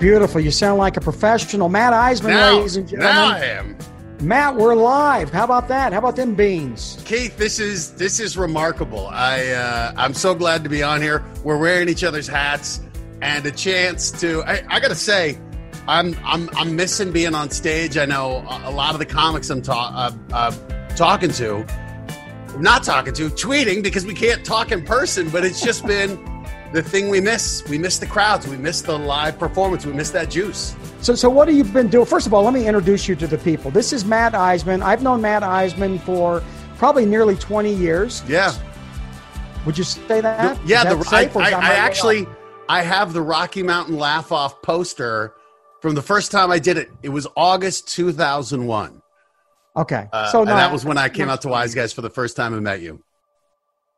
Beautiful. You sound like a professional. Matt Iseman, Now, ladies and gentlemen. now I am. Matt, we're live. How about that? How about them beans? Keith, this is this is remarkable. I uh, I'm so glad to be on here. We're wearing each other's hats and a chance to. I, I got to say, I'm I'm I'm missing being on stage. I know a, a lot of the comics I'm ta- uh, uh, talking to, not talking to, tweeting because we can't talk in person. But it's just been the thing we miss. We miss the crowds. We miss the live performance. We miss that juice. So, so what have you been doing? First of all, let me introduce you to the people. This is Matt Iseman. I've known Matt Iseman for probably nearly 20 years. Yeah. Would you say that? Yeah, that the, safe, I, I, I actually I have the Rocky Mountain Laugh Off poster from the first time I did it. It was August 2001. Okay. Uh, so and that was when I came out to Wise Guys for the first time and met you.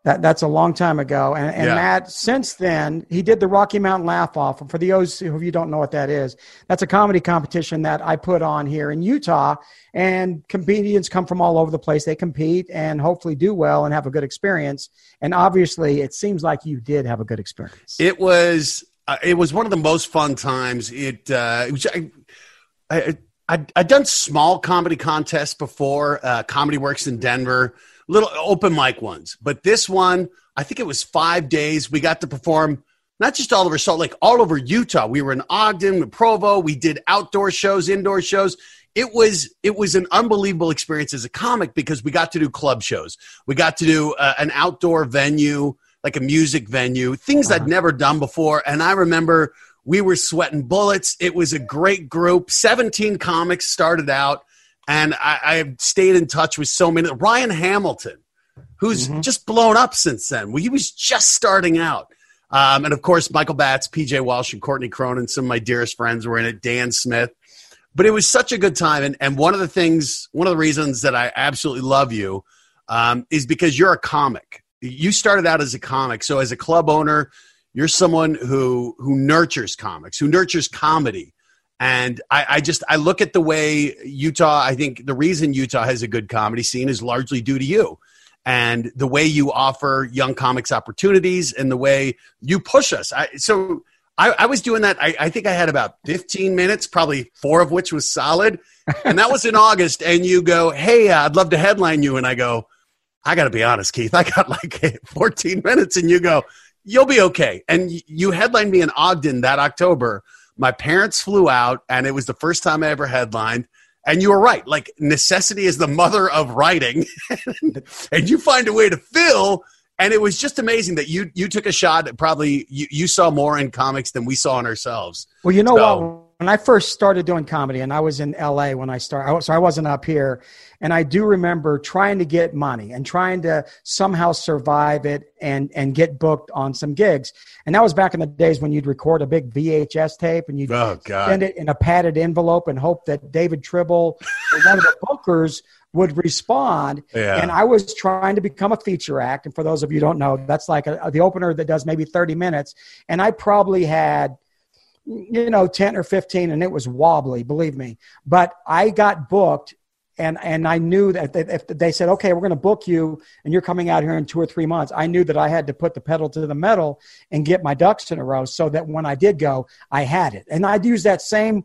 That, that's a long time ago. And, and Yeah. Matt, since then, he did the Rocky Mountain Laugh Off. And for those who you don't know what that is, that's a comedy competition that I put on here in Utah. And comedians come from all over the place. They compete and hopefully do well and have a good experience. And obviously, it seems like you did have a good experience. It was uh, it was one of the most fun times. It, uh, it was, I, I, I, I'd done small comedy contests before, uh, Comedy Works in Denver, little open mic ones. But this one, I think it was five days. We got to perform not just all over Salt Lake, all over Utah. We were in Ogden, Provo. We did outdoor shows, indoor shows. It was it was an unbelievable experience as a comic because we got to do club shows. We got to do uh, an outdoor venue, like a music venue, things I'd never done before. And I remember we were sweating bullets. It was a great group. 17 comics started out, and I, I stayed in touch with so many. Ryan Hamilton, who's just blown up since then. Well, he was just starting out. Um, and of course, Michael Batts, PJ Walsh, and Courtney Cronin, some of my dearest friends were in it, Dan Smith. But it was such a good time. And, and one of the things, one of the reasons that I absolutely love you um, is because you're a comic. You started out as a comic. So as a club owner, you're someone who who nurtures comics, who nurtures comedy. And I, I just I look at the way Utah. I think the reason Utah has a good comedy scene is largely due to you, and the way you offer young comics opportunities, and the way you push us. I, so I, I was doing that. I, I think I had about 15 minutes, probably four of which was solid, and that was in August. And you go, "Hey, uh, I'd love to headline you," and I go, "I got to be honest, Keith. I got like 14 minutes," and you go, "You'll be okay." And you headlined me in Ogden that October. My parents flew out, and it was the first time I ever headlined. And you were right. Like necessity is the mother of writing, and you find a way to fill. And it was just amazing that you you took a shot. At probably you, you saw more in comics than we saw in ourselves. Well, you know So- what? When I first started doing comedy, and I was in LA when I started, so I wasn't up here. And I do remember trying to get money and trying to somehow survive it and and get booked on some gigs. And that was back in the days when you'd record a big VHS tape and you'd Oh send it in a padded envelope and hope that David Tribble, or one of the bookers, would respond. Yeah. And I was trying to become a feature act. And for those of you who don't know, that's like a, the opener that does maybe 30 minutes. And I probably had, you know, 10 or 15, and it was wobbly, believe me. But I got booked. And, and I knew that if they said, okay, we're going to book you and you're coming out here in two or three months, I knew that I had to put the pedal to the metal and get my ducks in a row so that when I did go, I had it. And I'd use that same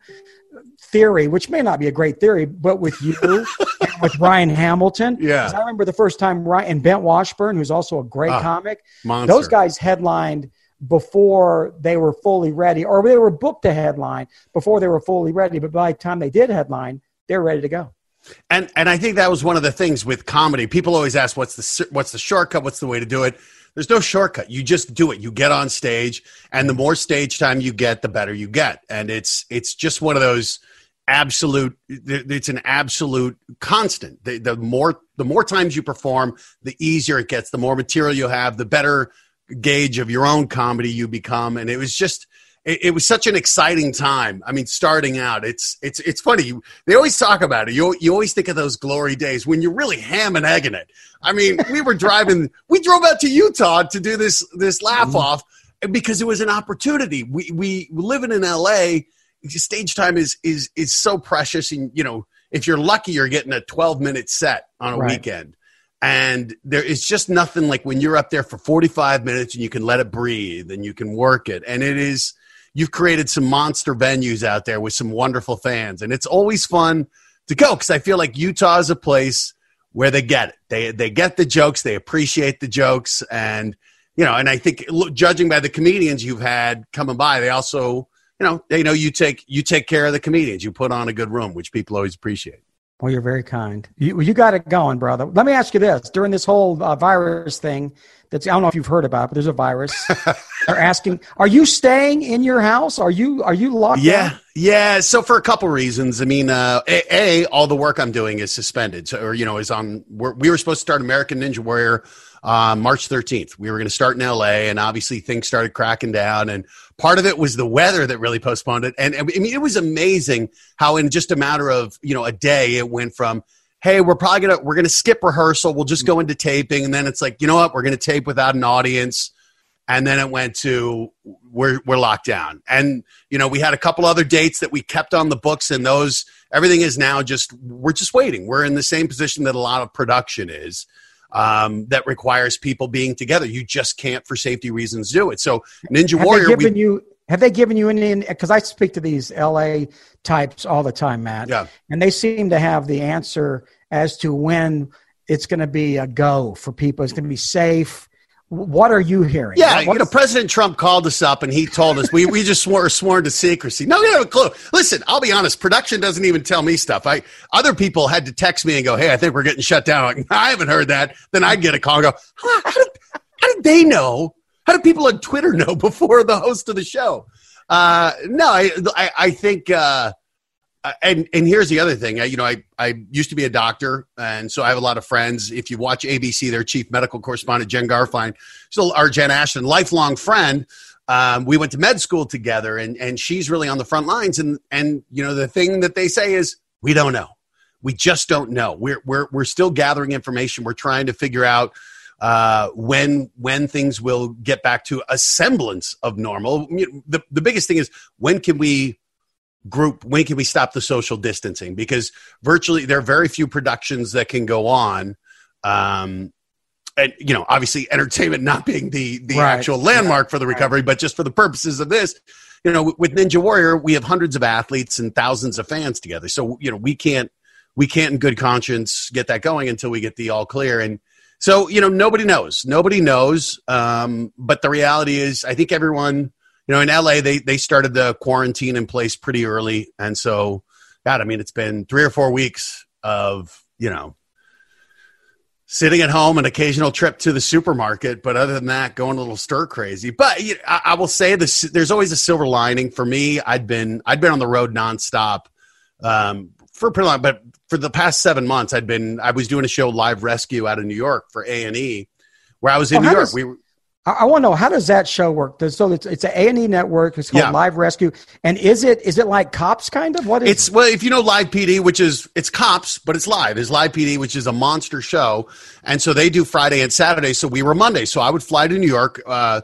theory, which may not be a great theory, but with you and with Ryan Hamilton. Yeah. I remember the first time Ryan and Bengt Washburn, who's also a great Ah, comic, Monster. those guys headlined before they were fully ready, or they were booked to headline before they were fully ready. But by the time they did headline, they're ready to go. And and I think that was one of the things with comedy. People always ask, "What's the what's the shortcut? What's the way to do it?" There's no shortcut. You just do it. You get on stage, and the more stage time you get, the better you get. And it's it's just one of those absolute. It's an absolute constant. The, the more the more times you perform, the easier it gets. The more material you have, the better gauge of your own comedy you become. And it was just, it, it, was such an exciting time. I mean, starting out, it's it's it's funny. You, they always talk about it. You you always think of those glory days when you're really ham and egging it. I mean, we were driving, we drove out to Utah to do this this laugh mm-hmm. off because it was an opportunity. We we living in L.A. Stage time is is is so precious, and you know, if you're lucky, you're getting a 12 minute set on a right. weekend. And there is just nothing like when you're up there for 45 minutes and you can let it breathe and you can work it. And it is, you've created some monster venues out there with some wonderful fans, and it's always fun to go because I feel like Utah is a place where they get it. They they get the jokes, they appreciate the jokes, and you know, and I think look, judging by the comedians you've had coming by, they also you know they know you take you take care of the comedians. You put on a good room, which people always appreciate. Well, you're very kind. You, you got it going, brother. Let me ask you this: during this whole uh, virus thing, that's I don't know if you've heard about, but there's a virus. They're asking, are you staying in your house? Are you are you locked? Yeah, down? yeah. So for a couple reasons. I mean, uh, a, a, all the work I'm doing is suspended, so, or you know, is on. We're, we were supposed to start American Ninja Warrior uh, March 13th. We were going to start in LA, and obviously things started cracking down. And part of it was the weather that really postponed it. And I mean, it was amazing how in just a matter of you know a day, it went from hey, we're probably gonna we're gonna skip rehearsal. We'll just go into taping, and then it's like, you know what, we're gonna tape without an audience. And then it went to we're we're locked down. And you know, we had a couple other dates that we kept on the books, and those everything is now just we're just waiting. We're in the same position that a lot of production is. Um, that requires people being together. You just can't, for safety reasons, do it. So Ninja have Warrior, they given we, you have they given you any? Because I speak to these LA types all the time, Matt. Yeah. And they seem to have the answer as to when it's going to be a go for people. It's going to be safe. What are you hearing? Yeah, you know, President Trump called us up and he told us we, we just swore sworn to secrecy. No, we have a clue. Listen, I'll be honest. Production doesn't even tell me stuff. I other people had to text me and go, "Hey, I think we're getting shut down." Like, I haven't heard that. Then I'd get a call and go, huh, how, did, "How did they know? How did people on Twitter know before the host of the show?" Uh, no, I I, I think. Uh, uh, and and here's the other thing. I, you know, I I used to be a doctor, and so I have a lot of friends. If you watch ABC, their chief medical correspondent Jen Garfine, still our Jen Ashton, lifelong friend. Um, we went to med school together, and and she's really on the front lines. And and you know, the thing that they say is we don't know. We just don't know. We're we're we're still gathering information. We're trying to figure out uh, when when things will get back to a semblance of normal. The the biggest thing is when can we group when can we stop the social distancing? Because virtually there are very few productions that can go on um, and you know obviously entertainment not being the the right. actual landmark for the recovery right. but just for the purposes of this you know with ninja warrior we have hundreds of athletes and thousands of fans together. So you know we can't we can't in good conscience get that going until we get the all clear. And so you know nobody knows. Nobody knows. Um, but the reality is i think everyone you know, in LA, they they started the quarantine in place pretty early, and so, God, I mean, it's been three or four weeks of you know sitting at home, an occasional trip to the supermarket, but other than that, going a little stir crazy. But you know, I, I, will say this: there's always a silver lining for me. I'd been I'd been on the road nonstop um, for pretty long, but for the past seven months, I'd been I was doing a show live rescue out of New York for A and E, where I was in oh, New York. Does, we I, I want to know how does that show work? So it's it's an A and E network. It's called yeah. Live Rescue, and is it is it like Cops kind of? What is it's well, if you know Live PD, which is it's Cops, but it's live. Is Live PD, which is a monster show, and so they do Friday and Saturday. So we were Monday. So I would fly to New York. Uh,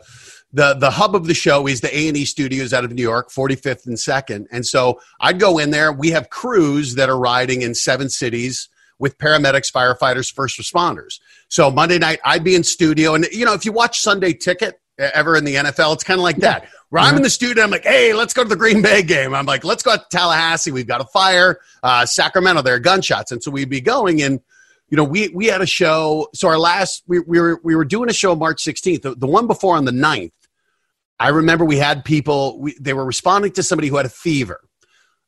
the the hub of the show is the A and E studios out of New York, 45th and Second, and so I'd go in there. We have crews that are riding in seven cities with paramedics, firefighters, first responders. So Monday night, I'd be in studio. And, you know, if you watch Sunday Ticket ever in the NFL, it's kind of like yeah. that. Where mm-hmm. I'm in the studio, I'm like, hey, let's go to the Green Bay game. I'm like, let's go to Tallahassee. We've got a fire. Uh, Sacramento, there are gunshots. And so we'd be going. And, you know, we, we had a show. So our last, we, we, were, we were doing a show March 16th. The, the one before on the 9th, I remember we had people, we, they were responding to somebody who had a fever.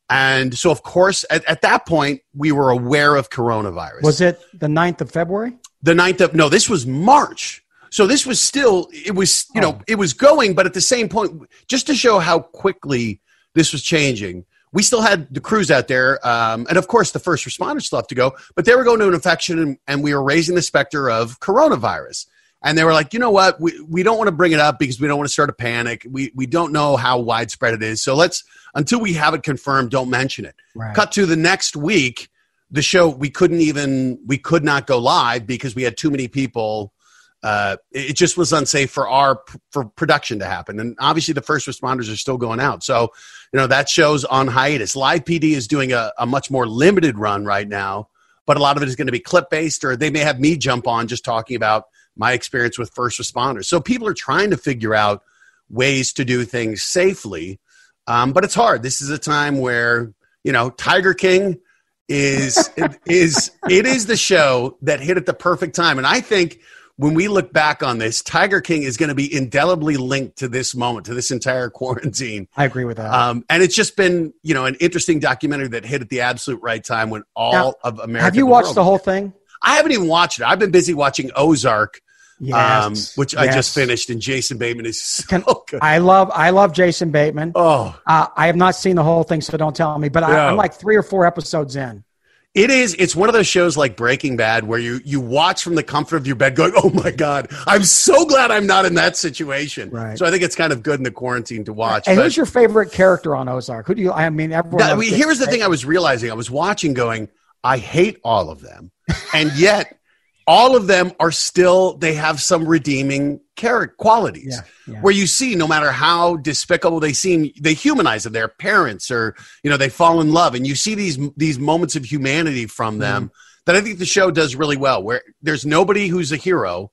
And so, of course, at, at, that point, we were aware of coronavirus. Was it the 9th of February? The 9th of, no, this was March. So this was still, it was, you oh. know, it was going, but at the same point, just to show how quickly this was changing, we still had the crews out there. Um, and of course, the first responders still have to go, but they were going to an infection and, and we were raising the specter of coronavirus. And they were like, you know what, we, we don't want to bring it up because we don't want to start a panic. We we don't know how widespread it is, so let's until we have it confirmed, don't mention it. Right. Cut to the next week, the show we couldn't even we could not go live because we had too many people. Uh, it just was unsafe for our for production to happen, and obviously the first responders are still going out. So, you know that show's on hiatus. Live PD is doing a, a much more limited run right now, but a lot of it is going to be clip based, or they may have me jump on just talking about my experience with first responders. So people are trying to figure out ways to do things safely, um, but it's hard. This is a time where you know Tiger King is is it is the show that hit at the perfect time, and I think when we look back on this, Tiger King is going to be indelibly linked to this moment, to this entire quarantine. I agree with that. Um, and it's just been, you know, an interesting documentary that hit at the absolute right time when all Now, of America. Have you watched the whole thing? I haven't even watched it. I've been busy watching Ozark, um, which I just finished, and Jason Bateman is so Can- good. I love I love Jason Bateman. oh, Uh, I have not seen the whole thing, so don't tell me. But I, Yeah. I'm like three or four episodes in. It is. It's one of those shows like Breaking Bad where you you watch from the comfort of your bed, going, "Oh my god, I'm so glad I'm not in that situation." Right. So I think it's kind of good in the quarantine to watch. And but- who's your favorite character on Ozark? Who do you? I mean, everyone. Now, I mean, here's the thing: I was realizing, I was watching, going, I hate all of them, and yet all of them are still they have some redeeming character qualities. Yeah, yeah. Where you see, no matter how despicable they seem, they humanize them. Their parents, or you know, they fall in love, and you see these these moments of humanity from them Mm-hmm. that I think the show does really well. Where there's nobody who's a hero,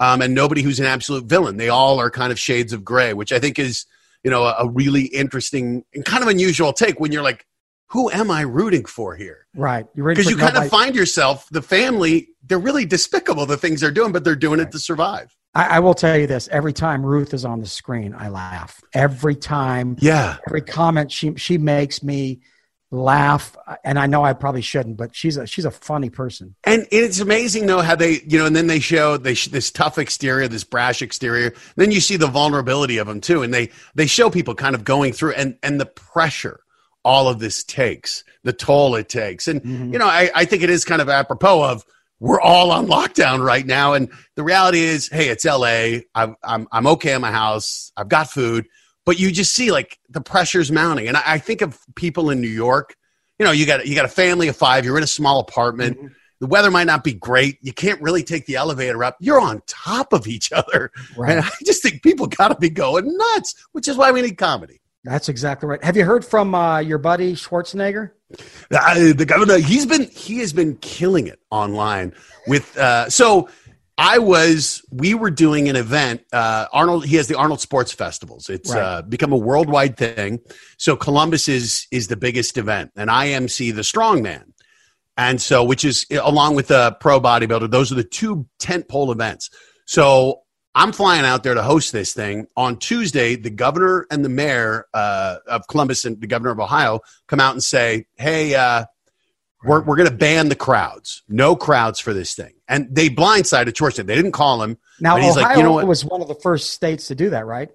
um, and nobody who's an absolute villain. They all are kind of shades of gray, which I think is you know a, a really interesting and kind of unusual take when you're like, who am I rooting for here? right. You're Because you kind of find yourself the family. They're really despicable the things they're doing, but they're doing it to survive. I, I will tell you this: every time Ruth is on the screen, I laugh. Every time, Yeah, every comment she she makes me laugh. And I know I probably shouldn't, but she's a she's a funny person. and it's amazing though how they you know, and then they show they sh- this tough exterior, this brash exterior. Then you see the vulnerability of them too, and they they show people kind of going through and and the pressure all of this takes, the toll it takes, and Mhm. you know, I, I think it is kind of apropos of we're all on lockdown right now, and the reality is, hey, it's LA. I'm I'm I'm okay in my house. I've got food, but you just see like the pressure's mounting, and I, I think of people in New York. You know, you got you got a family of five. You're in a small apartment. The weather might not be great. You can't really take the elevator up. You're on top of each other, Right. and I just think people got to be going nuts, which is why we need comedy. That's exactly right. Have you heard from uh, your buddy Schwarzenegger? Uh, the governor he's been he has been killing it online with uh so i was we were doing an event uh arnold he has the arnold sports festivals it's Right. uh become a worldwide thing so columbus is is the biggest event and imc the strongman and so which is along with the pro bodybuilder those are the two tent pole events so i'm flying out there to host this thing on tuesday the governor and the mayor uh, of columbus and the governor of ohio come out and say hey uh, we're, we're going to ban the crowds no crowds for this thing and they blindsided Schwarzenegger. they didn't call him Now, he's Ohio like, you know was one of the first states to do that, right?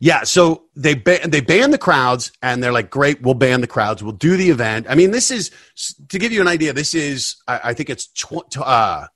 Yeah, so they ban they ban the crowds, and they're like, "Great, we'll ban the crowds. We'll do the event." I mean, this is to give you an idea. This is, I, I think it's tw- uh,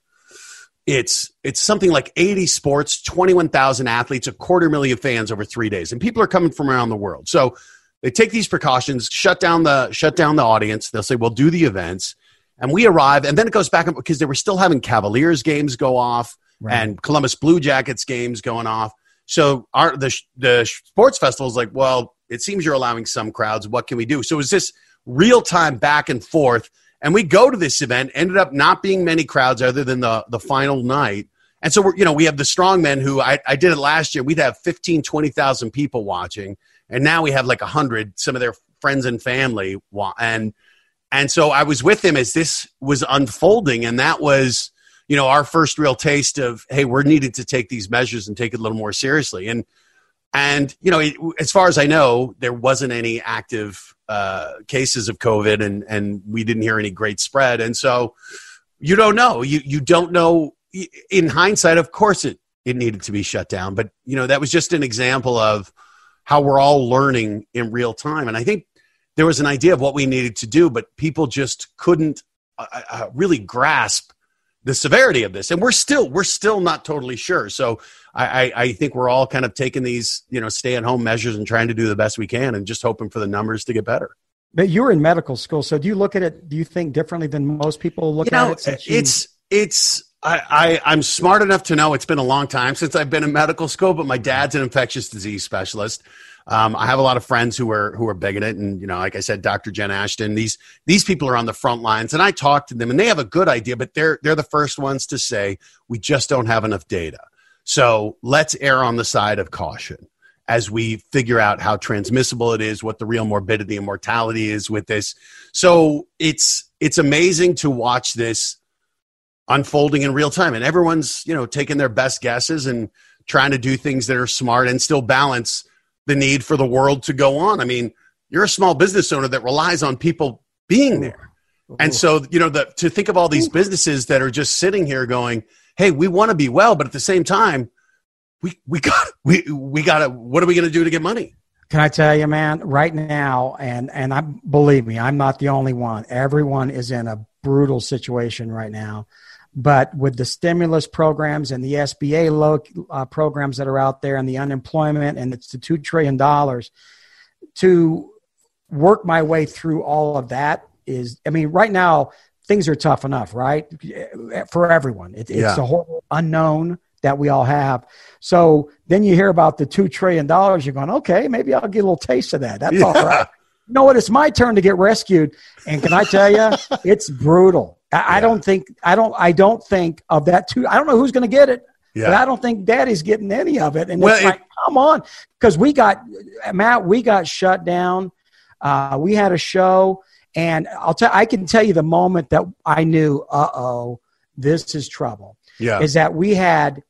it's it's something like eighty sports, twenty one thousand athletes, a quarter million fans over three days, and people are coming from around the world. So they take these precautions, shut down the shut down the audience. They'll say, "We'll do the events," and we arrive, and then it goes back up because they were still having Cavaliers games go off Right. and Columbus Blue Jackets games going off. So our the the sports festival is like, well, it seems you're allowing some crowds. What can we do? So was this real time back and forth, and we go to this event. Ended up not being many crowds other than the the final night. And so we're you know we have the strongmen who I, I did it last year. We'd have 15, 20,000 people watching, and now we have like hundred. Some of their friends and family and and so I was with him as this was unfolding, and that was you know our first real taste of hey we're needed to take these measures and take it a little more seriously and and you know it, as far as i know there wasn't any active uh, cases of covid and and we didn't hear any great spread. And so you don't know. You you don't know. In hindsight of course it it needed to be shut down. But you know that was just an example of how we're all learning in real time. And i think there was an idea of what we needed to do but people just couldn't uh, uh, really grasp the severity of this, and we're still we're still not totally sure. So I, I, I think we're all kind of taking these you know stay at home measures and trying to do the best we can, and just hoping for the numbers to get better. But you're in medical school, so do you look at it? Do you think differently than most people look you know, at it? You... It's it's I, I am smart enough to know it's been a long time since I've been in medical school, but my dad's an infectious disease specialist. Um, I have a lot of friends who are who are big in it, and you know, like I said, Dr. Jen Ashton. These these people are on the front lines, and I talk to them, and they have a good idea, but they're they're the first ones to say we just don't have enough data. So let's err on the side of caution as we figure out how transmissible it is, what the real morbidity and mortality is with this. So it's it's amazing to watch this unfolding in real time, and everyone's you know taking their best guesses and trying to do things that are smart and still balance the need for the world to go on. I mean, you're a small business owner that relies on people being there. And so, you know, the, to think of all these businesses that are just sitting here going, "Hey, we want to be well, but at the same time, we we got we we got to what are we going to do to get money?" Can I tell you, man, right now, and and I believe me, I'm not the only one. Everyone is in a brutal situation right now. But with the stimulus programs and the SBA low, uh, programs that are out there and the unemployment and it's the $2 trillion, to work my way through all of that is, I mean, right now, things are tough enough, right? For everyone. It, it's yeah. a whole unknown that we all have. So then you hear about the $2 trillion, you're going, okay, maybe I'll get a little taste of that. That's yeah. all right. You know what? It's my turn to get rescued. And can I tell you, it's brutal. I, yeah. I, don't think I don't I don't think of that too. I don't know who's going to get it, yeah. but I don't think Daddy's getting any of it. And well, it's like, come on, because we got Matt, we got shut down. Uh, we had a show, and I'll tell I can tell you the moment that I knew, uh oh, this is trouble. Yeah, is that we had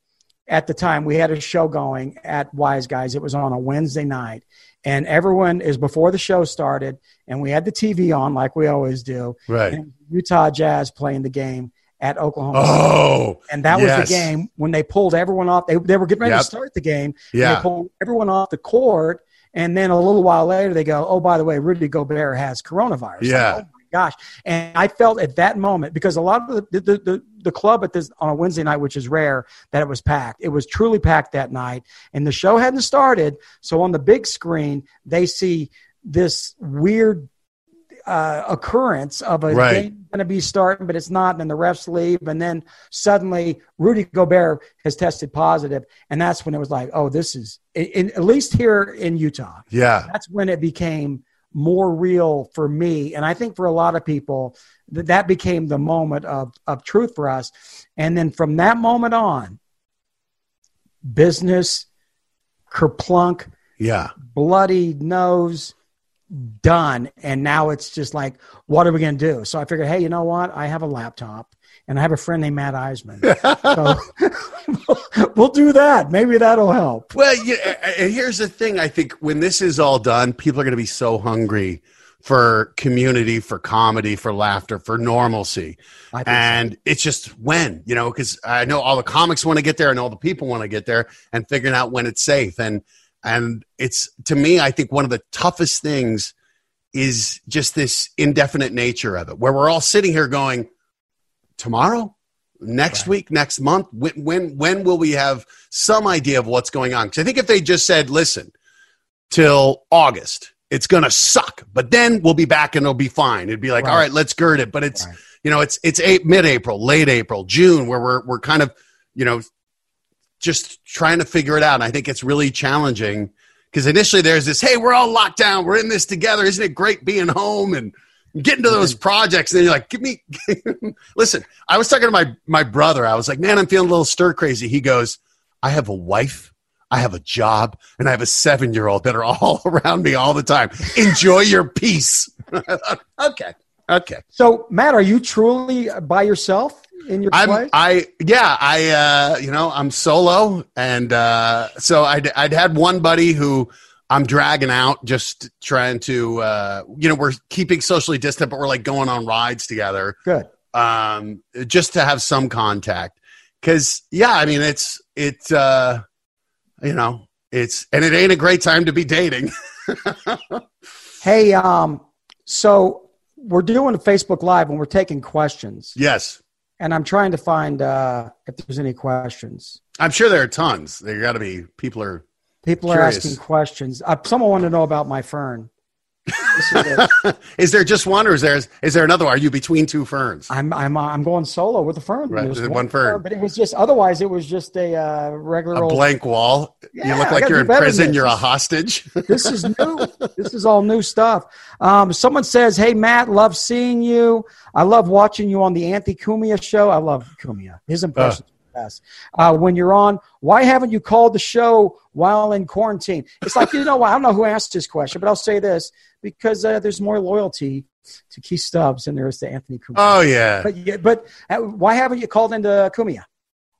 at the time we had a show going at Wise Guys. It was on a Wednesday night, and everyone is before the show started, and we had the TV on like we always do. Right. Utah Jazz playing the game at Oklahoma. Oh, and that yes. was the game when they pulled everyone off. They, they were getting ready yep. to start the game. Yeah. They pulled everyone off the court, and then a little while later they go, "Oh, by the way, Rudy Gobert has coronavirus." Yeah. Like, oh gosh. And I felt at that moment because a lot of the, the, the, the, club at this on a Wednesday night, which is rare, that it was packed. It was truly packed that night, and the show hadn't started. So on the big screen, they see this weird uh, occurrence of a right. game going to be starting, but it's not, and then the refs leave, and then suddenly Rudy Gobert has tested positive, and that's when it was like, oh, this is in, at least here in Utah. Yeah, that's when it became more real for me. And I think for a lot of people, that, that became the moment of, of truth for us. And then from that moment on, business, kerplunk, yeah, bloody nose, done. And now it's just like, what are we going to do? So I figured, hey, you know what? I have a laptop and I have a friend named Matt Iseman. so we'll do that. Maybe that'll help. Well, yeah, here's the thing. I think when this is all done, people are going to be so hungry for community, for comedy, for laughter, for normalcy. And so. it's just when, you know, because I know all the comics want to get there and all the people want to get there and figuring out when it's safe. And and it's to me, I think one of the toughest things is just this indefinite nature of it, where we're all sitting here going, tomorrow, next right. week, next month? When, when, when will we have some idea of what's going on? Because I think if they just said, listen, till August, it's going to suck, but then we'll be back and it'll be fine. It'd be like, right. all right, let's gird it. But it's, right. you know, it's, it's mid April, late April, June, where we're, we're kind of, you know, just trying to figure it out. And I think it's really challenging because initially there's this, hey, we're all locked down. We're in this together. Isn't it great being home? And, getting to those mm-hmm. projects and you're like give me listen i was talking to my my brother i was like man i'm feeling a little stir crazy he goes i have a wife i have a job and i have a seven year old that are all around me all the time enjoy your peace okay okay so matt are you truly by yourself in your I'm, play? I yeah, I uh, you know I'm solo, and uh, so I'd I'd had one buddy who I'm dragging out, just trying to, uh, you know, we're keeping socially distant, but we're like going on rides together. Good. Um, just to have some contact. Cause yeah, I mean, it's, it, uh, you know, it's, and it ain't a great time to be dating. hey, um, so we're doing a Facebook Live and we're taking questions. Yes. And I'm trying to find uh, if there's any questions. I'm sure there are tons. There got to be people are people are Curious. asking questions. Uh, someone wanted to know about my fern. This is there just one, or is there is there another? Are you between two ferns? I'm I'm uh, I'm going solo with the fern. Right, there's one fern. but it was just otherwise it was just a uh, regular A old. blank wall. Yeah, you look like you're in prison. You're a hostage. this is new. this is all new stuff. Um, someone says, "Hey Matt, love seeing you. I love watching you on the Anthony Cumia show. I love Cumia. His impressions." are best. Uh, when you're on, why haven't you called the show while in quarantine? It's like you know, I don't know who asked this question, but I'll say this because uh, there's more loyalty to Keith Stubbs than there is to Anthony Cumia. oh yeah. But yeah, but uh, why haven't you called into Cumia?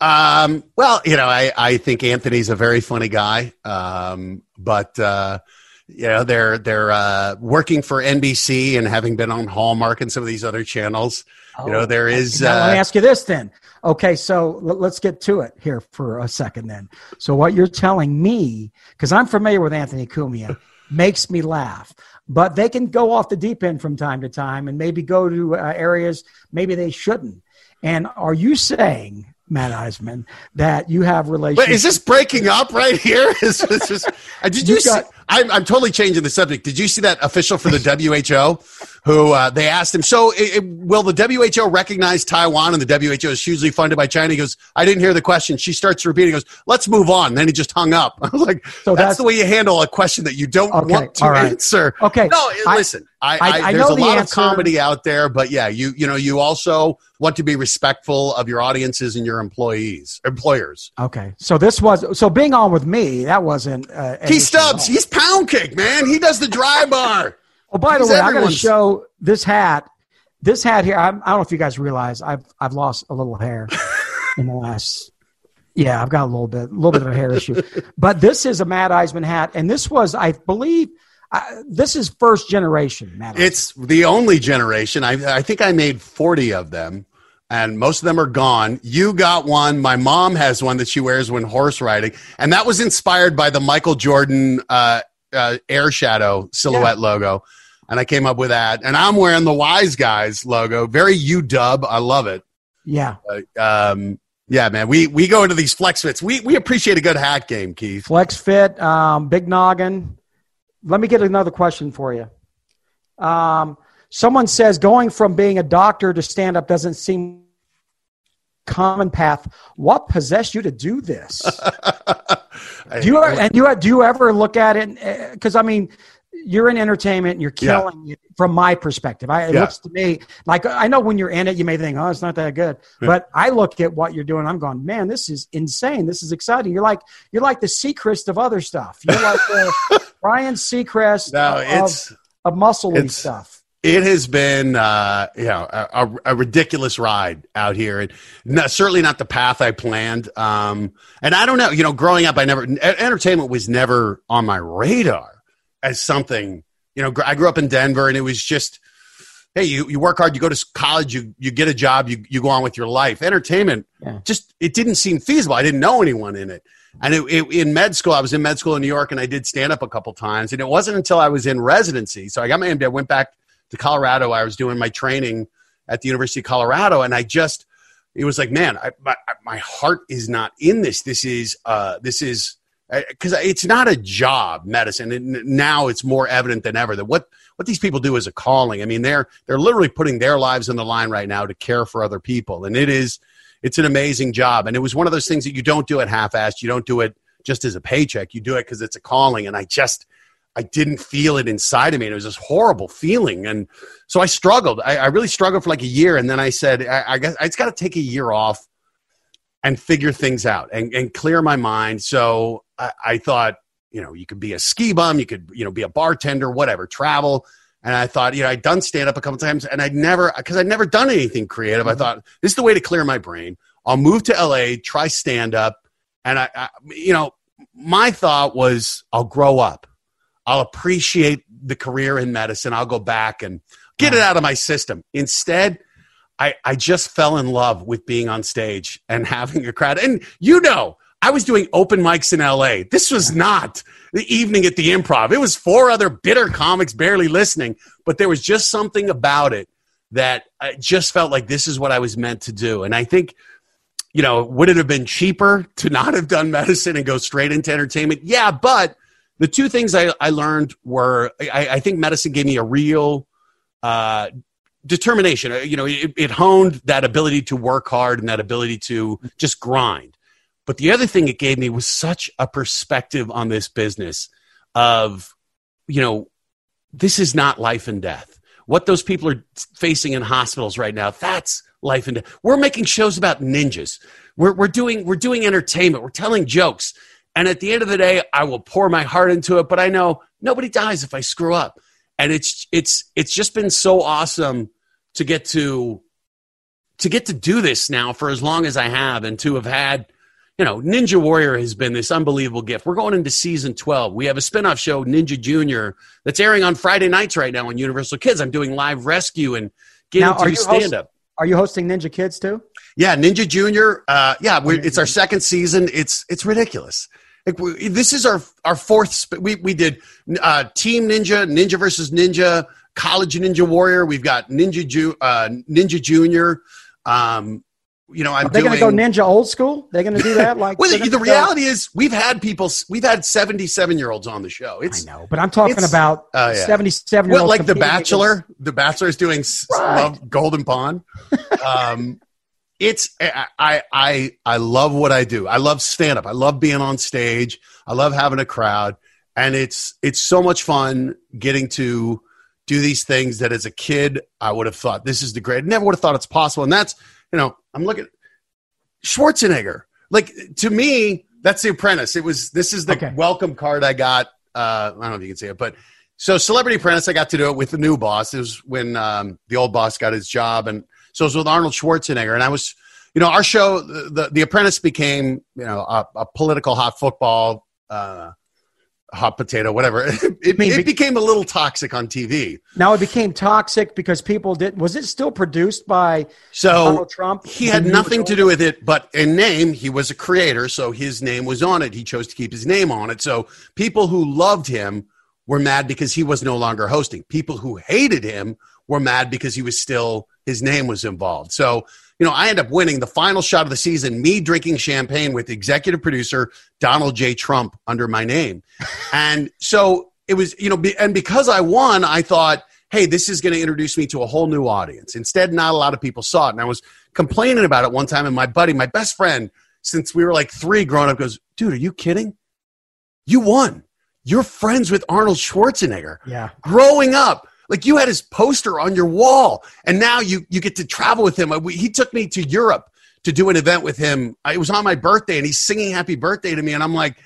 Um, well, you know, I, I think Anthony's a very funny guy. Um, but, uh, you know, they're, they're, uh, working for NBC and having been on Hallmark and some of these other channels. You know, there is, Now, let me uh, ask you this then. Okay, so l- let's get to it here for a second then. So what you're telling me, because I'm familiar with Anthony Cumia, makes me laugh. But they can go off the deep end from time to time and maybe go to uh, areas maybe they shouldn't. And are you saying, Matt Iseman, that you have relations? Wait, is this breaking up right here? Is this just, uh, did you, You got- see, I'm, I'm totally changing the subject. Did you see that official for the WHO who uh, they asked him, so it, it- will the WHO recognize Taiwan? And the WHO is hugely funded by China. He goes, I didn't hear the question. She starts repeating, he goes, let's move on. then he just hung up. I was like, So that's, that's- the way you handle a question that you don't Okay, want to right. answer. Okay, No, I- listen, I, I- I, there's a the lot answer. of comedy out there, but yeah, you, you know, you also want to be respectful of your audiences and your employees, employers. okay, so this was so being on with me. That wasn't. Uh, Stubbs, he's pound cake, man. He does the dry bar. Oh, by the He's way, I got to show this hat. This hat here. I'm, I don't know if you guys realize I've I've lost a little hair in the last. Yeah, I've got a little bit, a little bit of a hair issue. But this is a Matt Iseman hat, and this was, I believe, uh, this is first generation Matt. Iseman. It's the only generation. I, I think I made 40 of them, and most of them are gone. You got one. My mom has one that she wears when horse riding, and that was inspired by the Michael Jordan uh, uh, Air Shadow silhouette logo. And I came up with that. And I'm wearing the Wise Guys logo. Very U Dub. I love it. yeah, Uh, um, yeah, man. We we go into these flex fits. We we appreciate a good hat game, Keith. flex fit, um, big noggin. Let me get another question for you. Um, someone says going from being a doctor to stand up doesn't seem common path. What possessed you to do this? Do you and you do you ever look at it? Eh, because I mean, you're in entertainment, and you're Yeah. killing it from my perspective. I, it Yeah. looks to me like I know when you're in it, you may think, "Oh, it's not that good," but I look at what you're doing. I'm going, "Man, this is insane. This is exciting." You're like you're like the Seacrest of other stuff. You're like the Brian Seacrest no, of, it's of muscle stuff. It has been uh, you know a, a, ridiculous ride out here and no, certainly not the path i planned. Um, and i don't know you know growing up i never entertainment was never on my radar as something you know i grew up in denver and it was just hey you, you work hard you go to college you, you get a job you, you go on with your life. Entertainment Yeah. just it didn't seem feasible. I didn't know anyone in it. And it, it, in med school i was in med school in new york and i did stand up a couple times and it wasn't until i was in residency so i got my MD, i went back to colorado i was doing my training at the university of colorado and i just it was like man I, my, my heart is not in this. This is uh this is because it's not a job medicine and now it's more evident than ever that what what these people do is a calling. I mean they're they're literally putting their lives on the line right now to care for other people and it is it's an amazing job. And it was one of those things that you don't do it half-assed. You don't do it just as a paycheck. You do it because it's a calling and i just i didn't feel it inside of me and it was this horrible feeling and so i struggled i, I really struggled for like a year and then i said i, I guess i just got to take a year off and figure things out and, and clear my mind so I, I thought you know you could be a ski bum you could you know be a bartender whatever travel and I thought, you know, I'd done stand up a couple times and I'd never, because I'd never done anything creative. I mm-hmm. thought, this is the way to clear my brain. I'll move to LA, try stand up. And I, I, you know, my thought was, I'll grow up. I'll appreciate the career in medicine. I'll go back and get it out of my system. Instead, I, I just fell in love with being on stage and having a crowd. And you know, I was doing open mics in LA. This was not the evening at the improv. It was four other bitter comics barely listening, but there was just something about it that I just felt like this is what I was meant to do. And I think, you know, would it have been cheaper to not have done medicine and go straight into entertainment? Yeah, but the two things I, I learned were I, I think medicine gave me a real uh, determination. You know, it, it honed that ability to work hard and that ability to just grind. But the other thing it gave me was such a perspective on this business of, you know, this is not life and death. What those people are facing in hospitals right now, that's life and death. We're making shows about ninjas. We're, we're, doing, we're doing entertainment. We're telling jokes. And at the end of the day, I will pour my heart into it, but I know nobody dies if I screw up. And it's, it's, it's just been so awesome to get to, to get to do this now for as long as I have and to have had – you know, Ninja Warrior has been this unbelievable gift. We're going into season 12. We have a spinoff show, Ninja Junior, that's airing on Friday nights right now on Universal Kids. I'm doing live rescue and getting now, to stand up. Are you hosting Ninja Kids too? Yeah, Ninja Junior. Uh, yeah, it's our second season. It's it's ridiculous. Like we, this is our our fourth. Sp- we we did uh, Team Ninja, Ninja versus Ninja, College Ninja Warrior. We've got Ninja Ju- uh, Ninja Junior. Um, you know, I'm Are they going to go ninja old school? They're going to do that? Like, well, the, the reality is, we've had people, we've had 77 year olds on the show. It's, I know, but I'm talking about uh, yeah. 77 year olds. Like The Bachelor. Against... The Bachelor is doing right. love Golden Pond. um, it's I I I love what I do. I love stand up. I love being on stage. I love having a crowd, and it's it's so much fun getting to do these things that as a kid I would have thought this is the great. never would have thought it's possible, and that's you know, I'm looking Schwarzenegger. Like to me, that's The Apprentice. It was this is the okay. welcome card I got. Uh, I don't know if you can see it, but so Celebrity Apprentice, I got to do it with the new boss. It was when um, the old boss got his job, and so it was with Arnold Schwarzenegger. And I was, you know, our show, the the, the Apprentice became, you know, a, a political hot football uh, hot potato, whatever. It, mean, it, became a little toxic on TV. Now it became toxic because people did. Was it still produced by so Donald Trump? He had nothing to do with it, but in name, he was a creator, so his name was on it. He chose to keep his name on it. So people who loved him were mad because he was no longer hosting. People who hated him were mad because he was still his name was involved. So you know, I end up winning the final shot of the season, me drinking champagne with executive producer Donald J. Trump under my name. and so it was, you know, and because I won, I thought, hey, this is going to introduce me to a whole new audience. Instead, not a lot of people saw it. And I was complaining about it one time, and my buddy, my best friend, since we were like three growing up, goes, dude, are you kidding? You won. You're friends with Arnold Schwarzenegger. Yeah. Growing up, like you had his poster on your wall, and now you you get to travel with him. He took me to Europe to do an event with him. It was on my birthday, and he's singing "Happy Birthday" to me, and I'm like,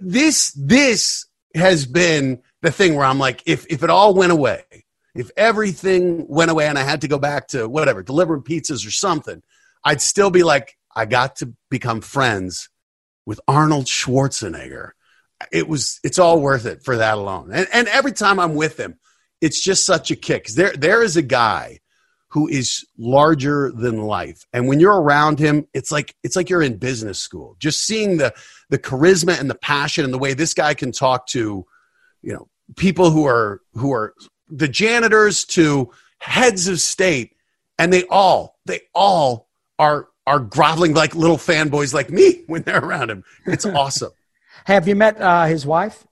this this has been the thing where I'm like, if if it all went away, if everything went away, and I had to go back to whatever delivering pizzas or something, I'd still be like, I got to become friends with Arnold Schwarzenegger. It was it's all worth it for that alone. And and every time I'm with him, it's just such a kick. There, there is a guy who is larger than life, and when you're around him, it's like it's like you're in business school. Just seeing the the charisma and the passion and the way this guy can talk to, you know, people who are who are the janitors to heads of state, and they all they all are are groveling like little fanboys like me when they're around him. It's awesome. Have you met uh, his wife?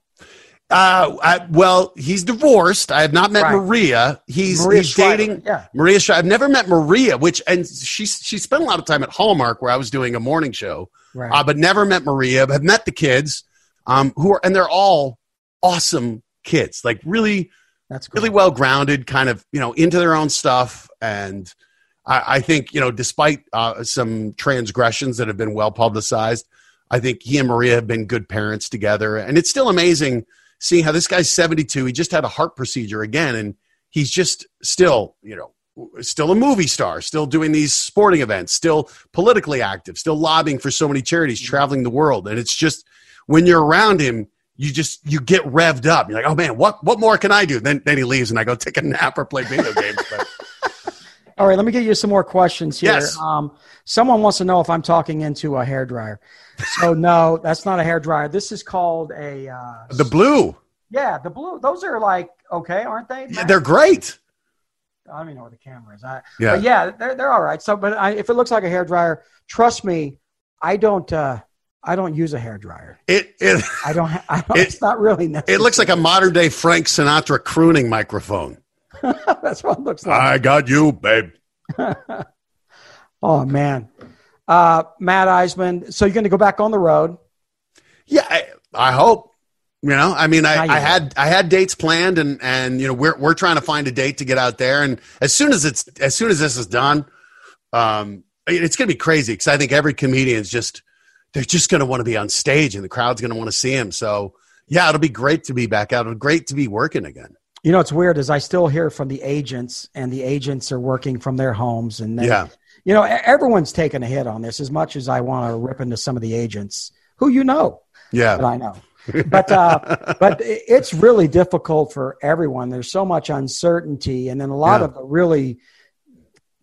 Uh, I, well, he's divorced. I have not met right. Maria. He's Maria he's dating yeah. Maria. I've never met Maria, which and she she spent a lot of time at Hallmark where I was doing a morning show, right. uh, but never met Maria. I've met the kids, um, who are and they're all awesome kids, like really, that's cool. really well grounded, kind of you know into their own stuff, and I, I think you know despite uh, some transgressions that have been well publicized, I think he and Maria have been good parents together, and it's still amazing seeing how this guy's 72. He just had a heart procedure again, and he's just still, you know, still a movie star, still doing these sporting events, still politically active, still lobbying for so many charities, mm-hmm. traveling the world. And it's just when you're around him, you just you get revved up. You're like, oh man, what what more can I do? Then then he leaves, and I go take a nap or play video games. All right, let me get you some more questions here. Yes. Um, someone wants to know if I'm talking into a hair dryer. So no, that's not a hair dryer. This is called a uh, the blue. Yeah, the blue. Those are like okay, aren't they? Yeah, they're great. I don't even know where the camera is. I, Yeah. But yeah, they're they're all right. So, but I, if it looks like a hair dryer, trust me, I don't. Uh, I don't use a hair dryer. It it I don't. Ha- I don't It- it's not really necessary. it looks like a modern day Frank Sinatra crooning microphone. That's what it looks like. I got you, babe. oh man, uh, Matt Iseman. So you're going to go back on the road? Yeah, I, I hope. You know, I mean, I, I had I had dates planned, and and you know, we're we're trying to find a date to get out there. And as soon as it's as soon as this is done, um, it's going to be crazy because I think every comedian's just they're just going to want to be on stage, and the crowd's going to want to see him. So yeah, it'll be great to be back out. It'll be great to be working again. You know, it's weird is I still hear from the agents, and the agents are working from their homes, and they, Yeah, you know, everyone's taking a hit on this. As much as I want to rip into some of the agents who you know, that yeah, I know, but uh, but it's really difficult for everyone. There's so much uncertainty, and then a lot Yeah. of the really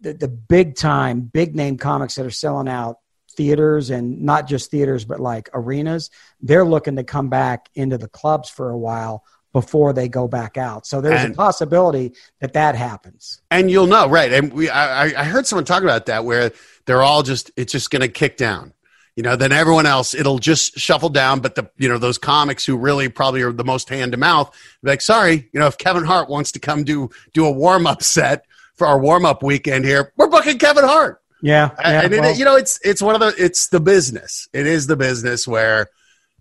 the, the big time, big name comics that are selling out theaters and not just theaters, but like arenas. They're looking to come back into the clubs for a while before they go back out. So there's And- a possibility that that happens. and you'll know, right? And we, I, I- heard someone talk about that where they're all just it's just going to kick down. You know, then everyone else it'll just shuffle down. But the you know those comics who really probably are the most hand to mouth, like sorry, you know, if Kevin Hart wants to come do do a warm up set for our warm up weekend here, we're booking Kevin Hart. Yeah, yeah, and it, well- you know, it's it's one of the it's the business. It is the business where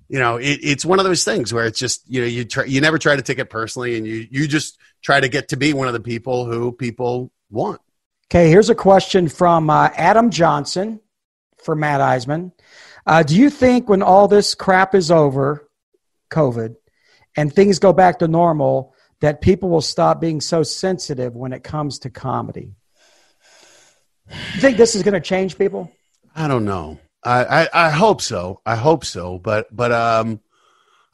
you know it, it's one of those things where it's just you know you try, you never try to take it personally, and you you just try to get to be one of the people who people want. Okay, here's a question from uh, Adam Johnson for Matt Iseman. Uh, do you think when all this crap is over, COVID, and things go back to normal, that people will stop being so sensitive when it comes to comedy? You think this is going to change people? I don't know. I, I, hope so. I hope so. But but um,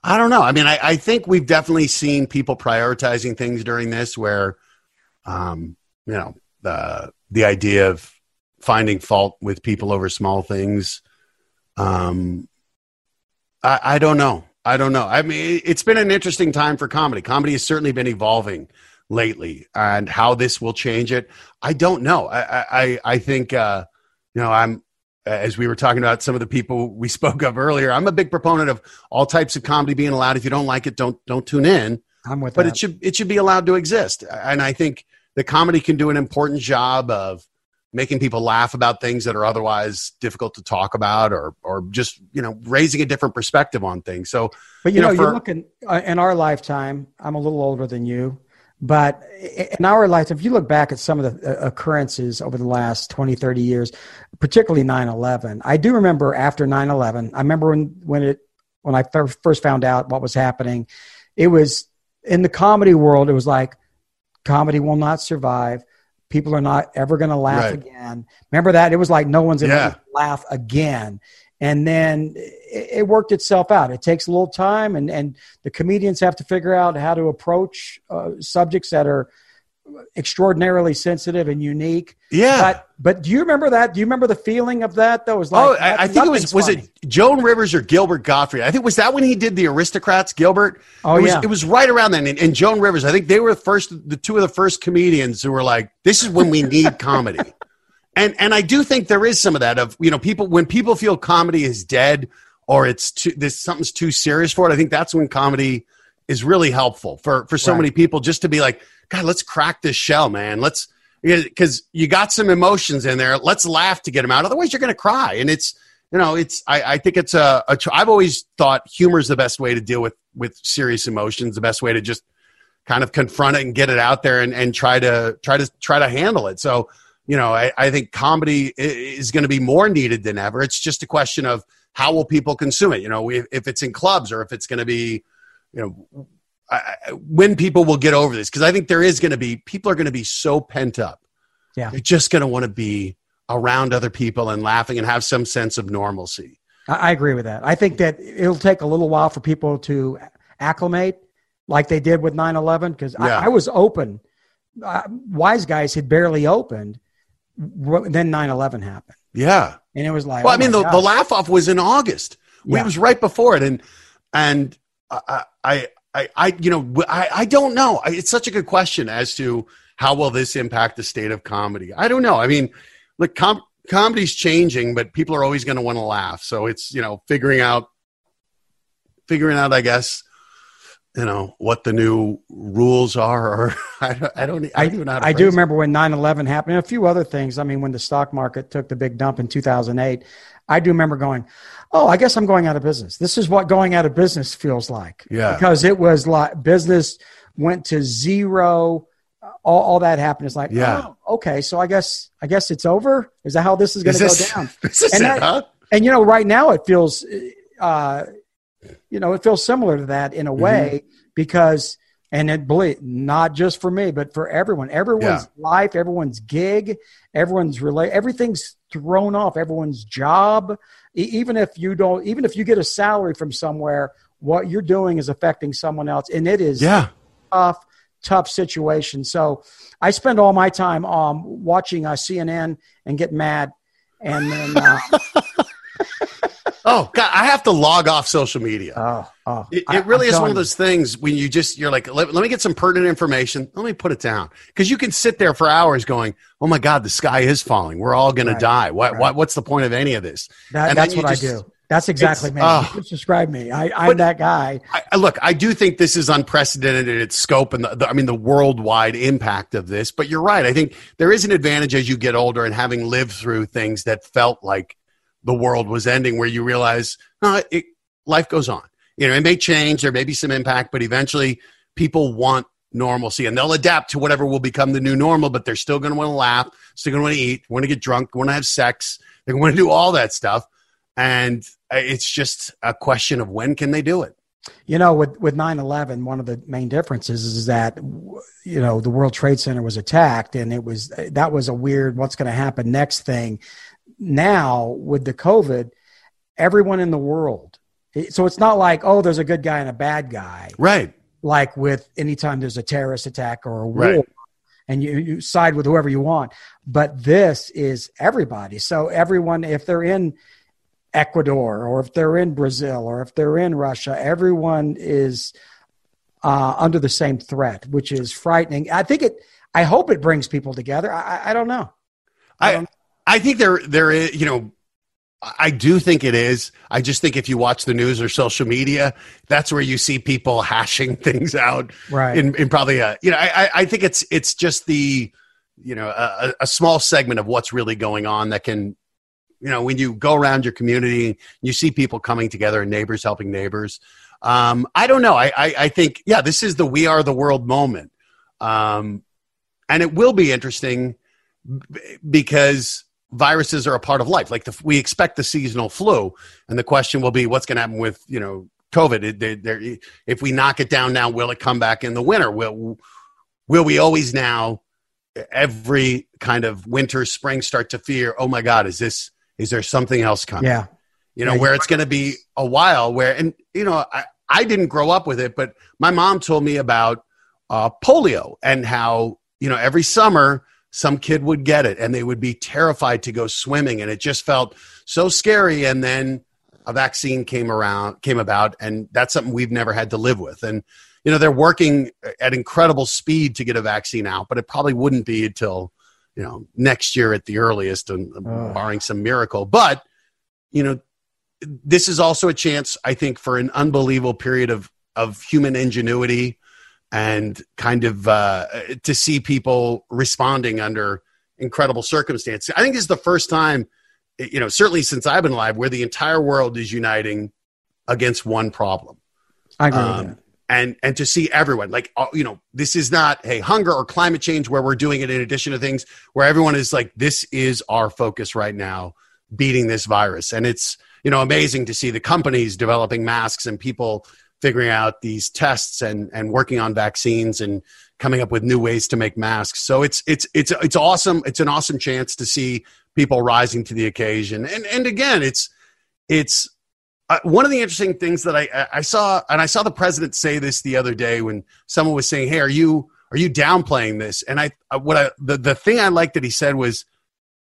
I don't know. I mean, I, I think we've definitely seen people prioritizing things during this, where um, you know the the idea of finding fault with people over small things. Um, I, I don't know. I don't know. I mean, it's been an interesting time for comedy. Comedy has certainly been evolving lately, and how this will change it, I don't know. I I I, I think uh, you know I'm as we were talking about some of the people we spoke of earlier. I'm a big proponent of all types of comedy being allowed. If you don't like it, don't don't tune in. I'm with But that. it should it should be allowed to exist, and I think the comedy can do an important job of making people laugh about things that are otherwise difficult to talk about, or or just you know raising a different perspective on things. So But you, you know, know, you're looking uh, in our lifetime. I'm a little older than you, but in our lives, if you look back at some of the uh, occurrences over the last 20, 30 years, particularly 9/11, I do remember after 9/11. I remember when when it when I first found out what was happening. It was in the comedy world. It was like comedy will not survive. People are not ever going to laugh Right. again. Remember that? It was like no one's going to Yeah. laugh again. And then it, worked itself out. It takes a little time, and, and the comedians have to figure out how to approach uh, subjects that are extraordinarily sensitive and unique. yeah. But but do you remember that? Do you remember the feeling of that? That was like oh, I, I think it was was funny. it Joan Rivers or Gilbert Gottfried? I think was that when he did the Aristocrats, Gilbert. Oh, it was, yeah. it was right around then. And, and Joan Rivers, I think they were the first, the two of the first comedians who were like, "This is when we need comedy." And and I do think there is some of that of you know people when people feel comedy is dead or it's too this something's too serious for it. I think that's when comedy is really helpful for for so Right. many people just to be like, God, let's crack this shell, man. Let's because you got some emotions in there. Let's laugh to get them out. Otherwise, you're going to cry. And it's you know it's I, I think it's a, a tr- I've always thought humor is the best way to deal with with serious emotions. The best way to just kind of confront it and get it out there and, and try to try to try to handle it. So you know I, I think comedy is going to be more needed than ever. It's just a question of how will people consume it. You know if, if it's in clubs or if it's going to be you know when people will get over this because I think there is going to be people are going to be so pent up. Yeah. they're just going to want to be around other people and laughing and have some sense of normalcy. I, agree with that. I think that it'll take a little while for people to acclimate, like they did with 9/11. Because Yeah. I, I was open. Uh, Wise guys had barely opened. Then 9/11 happened, Yeah. And it was like, Well, oh I mean, the, the laugh off was in August. Yeah. It was right before it, and and I I I, I you know I I don't know. I- It's such a good question as to how will this impact the state of comedy? I don't know. I mean, look, com- comedy's changing, but people are always going to want to laugh. So it's you know figuring out, figuring out, I guess, you know what the new rules are or i don't i don't, I, don't I do remember when 9-11 happened and a few other things. I mean when the stock market took the big dump in 2008 i do remember going oh i guess i'm going out of business. This is what going out of business feels like. Yeah. Because it was like business went to zero. All, all that happened. Is like yeah. Oh, okay so i guess i guess it's over? Is that how this is going to go down? this is and, it, that, huh? and you know right now it feels uh you know, it feels similar to that in a Mm-hmm. way because, and it believe not just for me, but for everyone, everyone's Yeah. life, everyone's gig, everyone's relate, everything's thrown off, everyone's job. E- even if you don't, even if you get a salary from somewhere, what you're doing is affecting someone else, and it is yeah tough, tough situation. So I spend all my time um, watching uh, CNN and get mad, and then uh, oh god i have to log off social media oh, oh, It, it really I'm is one of those things when you just you're like let, let me get some pertinent information let me put it down because you can sit there for hours going oh my god the sky is falling we're all going Right, to die what, right. what what's the point of any of this That, And that's what just- I do. That's exactly me. oh. You just described me. I, I'm that guy. I, I- look, I do think this is unprecedented in its scope and the, the, I mean the worldwide impact of this. But you're right. I think there is an advantage as you get older and having lived through things that felt like the world was ending, where you realize it, life goes on. You know, it may change, there may be some impact, but eventually people want normalcy and they'll adapt to whatever will become the new normal. But they're still going to want to laugh, still going to want to eat, want to get drunk, want to have sex. They want to do all that stuff, and it's just a question of when can they do it. You know, with with 9/11, one of the main differences is that you know the World Trade Center was attacked, and it was that was a weird what's going to happen next thing. Now with the COVID, everyone in the world, so it's not like oh, there's a good guy and a bad guy. Right. Like with anytime there's a terrorist attack or a war. Right. And you, you side with whoever you want. But this is everybody. So everyone, if they're in Ecuador or if they're in Brazil or if they're in Russia, everyone is uh, under the same threat, which is frightening. I think it. I hope it brings people together. I, I- don't know. I I don't- I think there there is you know I do think it is. I just think if you watch the news or social media, that's where you see people hashing things out. Right. In, in probably a you know I I- think it's it's just the you know a, a small segment of what's really going on that can you know when you go around your community you see people coming together and neighbors helping neighbors um, i don't know I, I, I think yeah this is the we are the world moment um, and it will be interesting because viruses are a part of life. Like the, we expect the seasonal flu and the question will be what's going to happen with you know covid? It- they- they're- if we knock it down now will it come back in the winter? Will will we always now every kind of winter spring start to fear oh my god is this is there something else coming? Yeah. you know Yeah, where it's going to be a while where and you know I, I didn't grow up with it but my mom told me about uh, polio and how you know every summer some kid would get it and they would be terrified to go swimming and it just felt so scary. And then a vaccine came around came about and that's something we've never had to live with. And you know they're working at incredible speed to get a vaccine out but it probably wouldn't be until you know next year at the earliest and Ugh. barring some miracle. But you know this is also a chance i think for an unbelievable period of of human ingenuity and kind of uh, to see people responding under incredible circumstances. I think this is the first time you know certainly since i've been alive where the entire world is uniting against one problem. I agree with um, that. and and to see everyone like uh, you know this is not hey hunger or climate change where we're doing it in addition to things where everyone is like this is our focus right now beating this virus. And it's you know amazing to see the companies developing masks and people figuring out these tests and and working on vaccines and coming up with new ways to make masks so it's it's it's it's awesome it's an awesome chance to see people rising to the occasion and and again it's it's uh, one of the interesting things that I, I- saw, and I saw the president say this the other day when someone was saying, "Hey, are you are you downplaying this?" And I, I what I the the thing I liked that he said was,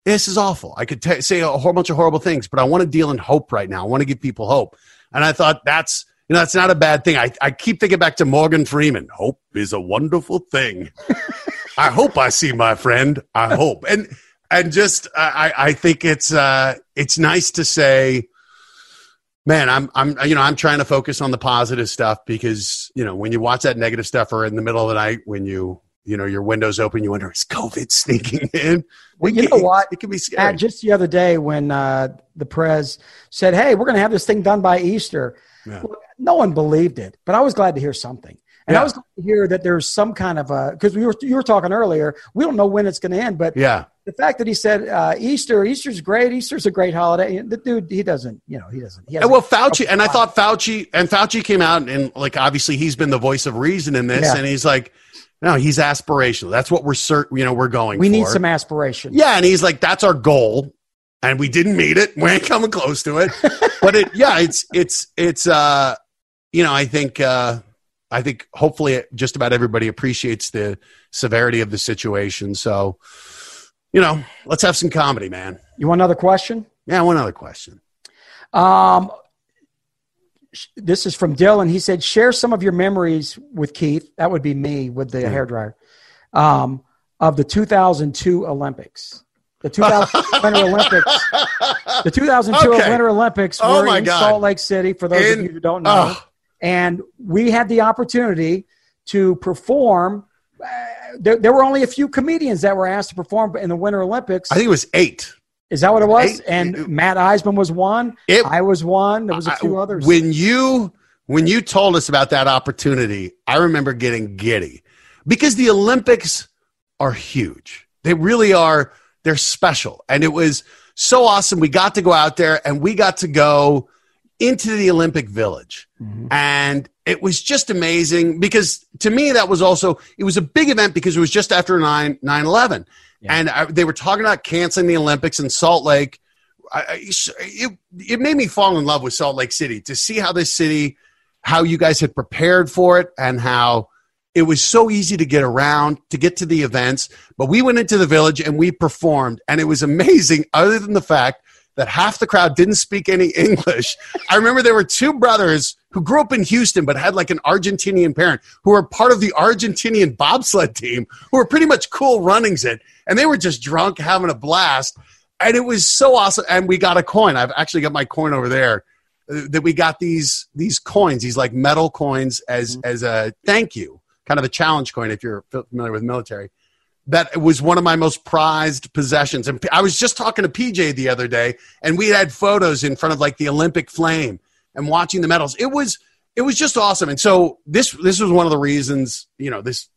"This is awful. I could t- say a whole bunch of horrible things, but I want to deal in hope right now. I want to give people hope." And I thought that's you know that's not a bad thing. I I keep thinking back to Morgan Freeman. Hope is a wonderful thing. I hope I see my friend. I hope. And and just I I think it's uh it's nice to say man i'm i'm you know i'm trying to focus on the positive stuff because you know when you watch that negative stuff or in the middle of the night when you you know your windows open you wonder is covid sneaking in well, you know what it can be scary just the other day when uh, the prez said hey we're going to have this thing done by easter yeah. no one believed it but i was glad to hear something and yeah. I was glad to hear that there's some kind of a because we were you were talking earlier. We don't know when it's going to end, but yeah, the fact that he said uh, Easter, Easter's great. Easter's a great holiday. The dude, he doesn't, you know, he doesn't. He well, Fauci, and I thought Fauci, and Fauci came out and like obviously he's been the voice of reason in this, yeah. and he's like, no, he's aspirational. That's what we're certain, you know, we're going. We for. need some aspiration. Yeah, and he's like, that's our goal, and we didn't meet it. We ain't coming close to it, but it, yeah, it's it's it's uh, you know, I think. uh I think hopefully just about everybody appreciates the severity of the situation. So, you know, let's have some comedy, man. You want another question? Yeah, one other question. Um, this is from Dylan. He said, "Share some of your memories with Keith. That would be me with the hair hairdryer um, of the 2002 Olympics." The 2000 Winter Olympics. The 2002 okay. Winter Olympics oh were in God. Salt Lake City. For those in, of you who don't know, oh. And we had the opportunity to perform. Uh, there, there, were only a few comedians that were asked to perform in the Winter Olympics. I think it was eight. Is that what it was? Eight. And Matt Iseman was one. It, I was one. There was a few I, others. When you when you told us about that opportunity, I remember getting giddy because the Olympics are huge. They really are. They're special, and it was so awesome. We got to go out there, and we got to go into the Olympic Village. Mm-hmm. And it was just amazing because to me, that was also, it was a big event because it was just after 9 9 11. Yeah. And I, they were talking about canceling the Olympics in Salt Lake. I, it, it made me fall in love with Salt Lake City to see how this city, how you guys had prepared for it, and how it was so easy to get around to get to the events. But we went into the village and we performed, and it was amazing, other than the fact that half the crowd didn't speak any English. I remember there were two brothers who grew up in Houston but had like an Argentinian parent who were part of the Argentinian bobsled team who were pretty much cool runnings it. And they were just drunk, having a blast. And it was so awesome. And we got a coin. I've actually got my coin over there. Uh, that we got these these coins, these like metal coins as mm-hmm. as a thank you, kind of a challenge coin if you're familiar with military that was one of my most prized possessions. And I was just talking to PJ the other day, and we had photos in front of like the Olympic flame and watching the medals. It was it was just awesome. And so this this was one of the reasons, you know, this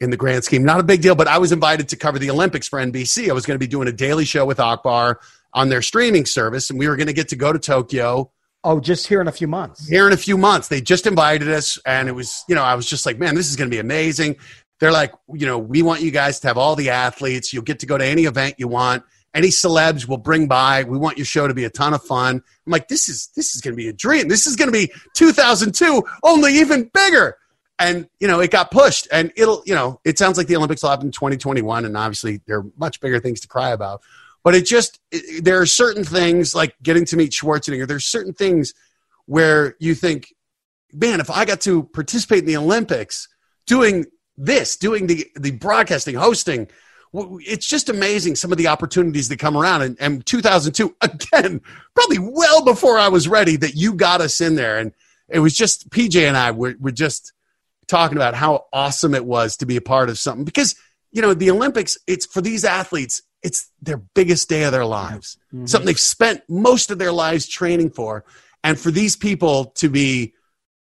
in the grand scheme, not a big deal, but I was invited to cover the Olympics for NBC. I was going to be doing a daily show with Akbar on their streaming service, and we were going to get to go to Tokyo. Oh, just here in a few months. Here in a few months. They just invited us, and it was, you know, I was just like, man, this is going to be amazing they're like, you know, we want you guys to have all the athletes. You'll get to go to any event you want. Any celebs will bring by. We want your show to be a ton of fun. I'm like, this is this is going to be a dream. This is going to be 2002, only even bigger. And you know, it got pushed, and it'll, you know, it sounds like the Olympics will happen in 2021, and obviously there are much bigger things to cry about. But it just it, there are certain things like getting to meet Schwarzenegger. There's certain things where you think, man, if I got to participate in the Olympics doing this, doing the, the broadcasting, hosting. It's just amazing some of the opportunities that come around. And, and 2002, again, probably well before I was ready, that you got us in there. And it was just PJ and I were, were just talking about how awesome it was to be a part of something because, you know, the Olympics, it's for these athletes, it's their biggest day of their lives, mm-hmm. something they've spent most of their lives training for. And for these people to be,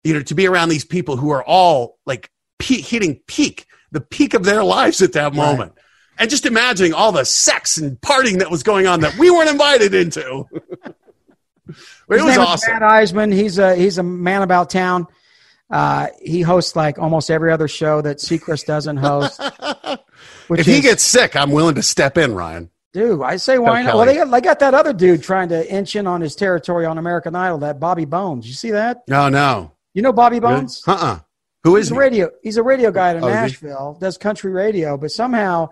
you know, to be around these people who are all like peak, hitting peak, the peak of their lives at that moment. Right. And just imagining all the sex and partying that was going on that we weren't invited into. it His was awesome. Matt Iseman. He's a he's a man about town. Uh, he hosts like almost every other show that Seacrest doesn't host. if he gets sick, I'm willing to step in, Ryan. Dude, I say why not? Well, they got, they got that other dude trying to inch in on his territory on American Idol, that Bobby Bones. You see that? No, no. You know Bobby Bones? Uh uh who is he's a radio? He's a radio guy in oh, Nashville. Does country radio, but somehow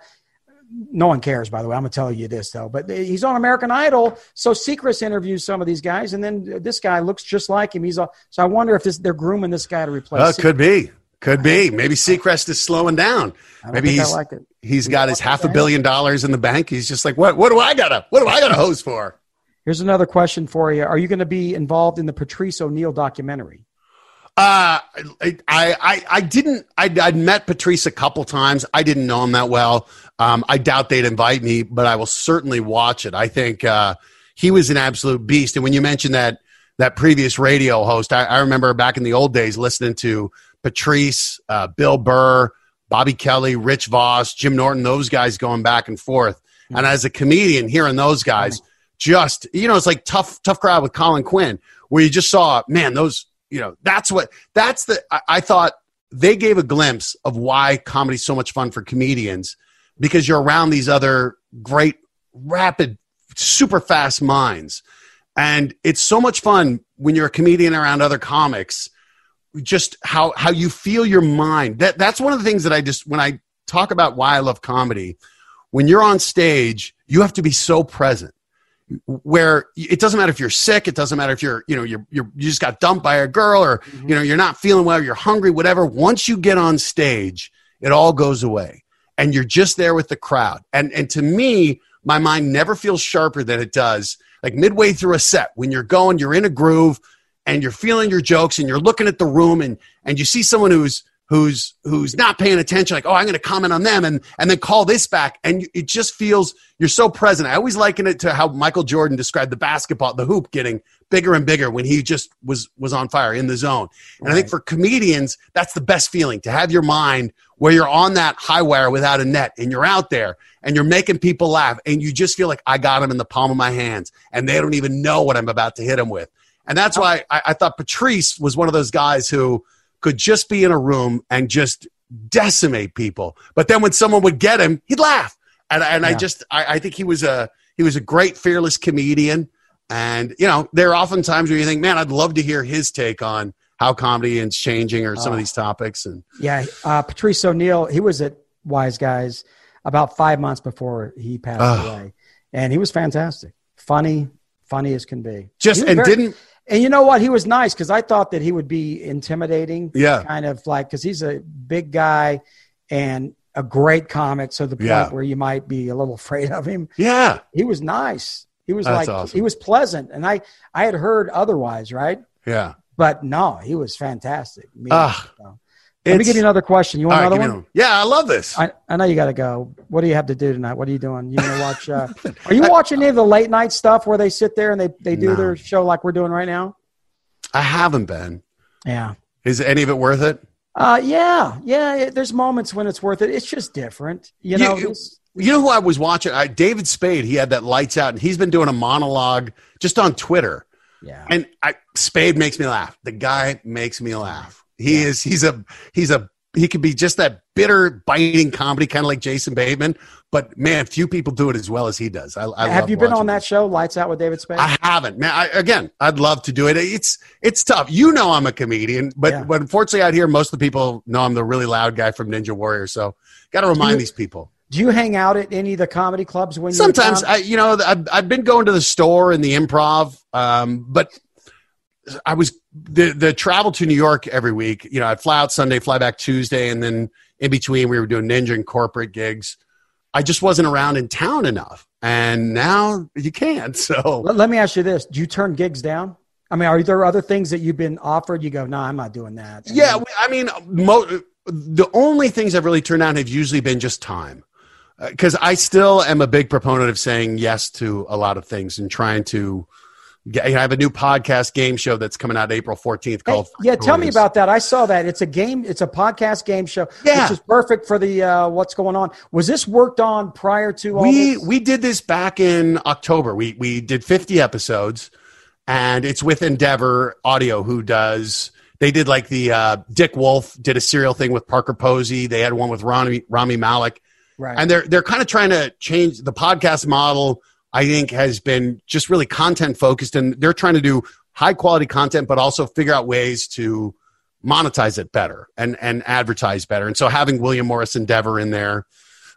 no one cares. By the way, I'm gonna tell you this though. But he's on American Idol, so Seacrest interviews some of these guys, and then this guy looks just like him. He's a, so I wonder if this, they're grooming this guy to replace. It could be. Could be. Maybe Seacrest is slowing down. Maybe I he's like he's got his half a billion dollars in the bank. He's just like, what? What do I gotta? What do I gotta hose for? Here's another question for you. Are you going to be involved in the Patrice O'Neal documentary? Uh, I, I, I didn't, I'd, I'd met Patrice a couple times. I didn't know him that well. Um, I doubt they'd invite me, but I will certainly watch it. I think, uh, he was an absolute beast. And when you mentioned that, that previous radio host, I, I remember back in the old days listening to Patrice, uh, Bill Burr, Bobby Kelly, Rich Voss, Jim Norton, those guys going back and forth. And as a comedian, hearing those guys, just you know, it's like tough, tough crowd with Colin Quinn, where you just saw, man, those, you know, that's what, that's the. I, I thought they gave a glimpse of why comedy's so much fun for comedians because you're around these other great, rapid, super fast minds, and it's so much fun when you're a comedian around other comics. Just how how you feel your mind. That that's one of the things that I just when I talk about why I love comedy. When you're on stage, you have to be so present where it doesn't matter if you're sick, it doesn't matter if you're, you know, you're, you're you just got dumped by a girl or, mm-hmm. you know, you're not feeling well, you're hungry, whatever. Once you get on stage, it all goes away and you're just there with the crowd. And, and to me, my mind never feels sharper than it does like midway through a set when you're going, you're in a groove and you're feeling your jokes and you're looking at the room and, and you see someone who's, who's who's not paying attention like oh i'm going to comment on them and and then call this back and it just feels you're so present. I always liken it to how michael jordan described the basketball the hoop getting bigger and bigger when he just was was on fire in the zone. And i think for comedians that's the best feeling to have your mind where you're on that high wire without a net and you're out there and you're making people laugh and you just feel like i got them in the palm of my hands and they don't even know what i'm about to hit them with and that's why I, I thought patrice was one of those guys who could just be in a room and just decimate people. But then when someone would get him, he'd laugh. And, and I just, I, I think he was a, he was a great, fearless comedian. And, you know, there are often times where you think, man, I'd love to hear his take on how comedy is changing or some of Oh. these topics. And Yeah, uh, Patrice O'Neal. He was at Wise Guys about five months before he passed Oh. away, and he was fantastic, funny, funny as can be. just, and very- didn't, And you know what? He was nice because I thought that he would be intimidating. Yeah. kind of like because he's a big guy and a great comic. So the point Yeah. where you might be a little afraid of him. yeah. He was nice. He was That's like awesome. he was pleasant, and I I had heard otherwise, right? Yeah. But no, he was fantastic. Me- Ah, so. Let me give you another question. You want right, another one? Yeah, I love this. I, I know you got to go. What do you have to do tonight? What are you doing? You gonna watch? Uh, are you watching any of the late night stuff where they sit there and they they do No. their show like we're doing right now? I haven't been. Yeah. Is any of it worth it? Uh, yeah, yeah. It, there's moments when it's worth it. It's just different, you know. You- You know who I was watching? I, David Spade. He had that lights out, and he's been doing a monologue just on Twitter. yeah, And I, Spade makes me laugh. The guy makes me laugh. He is. He's a. He's a. He could be just that bitter, biting comedy, kind of like Jason Bateman. But man, few people do it as well as he does. I, I have you been on that show, Lights Out with David Spade? I haven't, man. I, again, I'd love to do it. It's it's tough. You know, I'm a comedian, but Yeah. but unfortunately, out here, most of the people know I'm the really loud guy from Ninja Warrior. So, got to remind these people. do you hang out at any of the comedy clubs when Sometimes I, you know, I've, I've been going to the store and the improv, um, but I was the the travel to New York every week. You know, I'd fly out Sunday, fly back Tuesday, and then in between we were doing ninja and corporate gigs. I just wasn't around in town enough, and now you can't. So Let, me ask you this: Do you turn gigs down? I mean, are there other things that you've been offered? You go, no, I'm not doing that. Yeah, I mean, mo- the only things I've really turned down have usually been just time. Uh, because I still am a big proponent of saying yes to a lot of things and trying to. I have a new podcast game show that's coming out April 14th Hey, called. yeah, tell me about that. I saw that. It's a game. It's a podcast game show, Yeah. which is perfect for the uh, what's going on. Was this worked on prior to all we this? we did this back in October. We we did 50 episodes, and it's with Endeavor Audio, who does. They did like the uh, Dick Wolf did a serial thing with Parker Posey. They had one with Rami Rami Malek. right. and they're they're kind of trying to change the podcast model i think has been just really content focused and they're trying to do high quality content but also figure out ways to monetize it better and and advertise better and so having william morris endeavor in there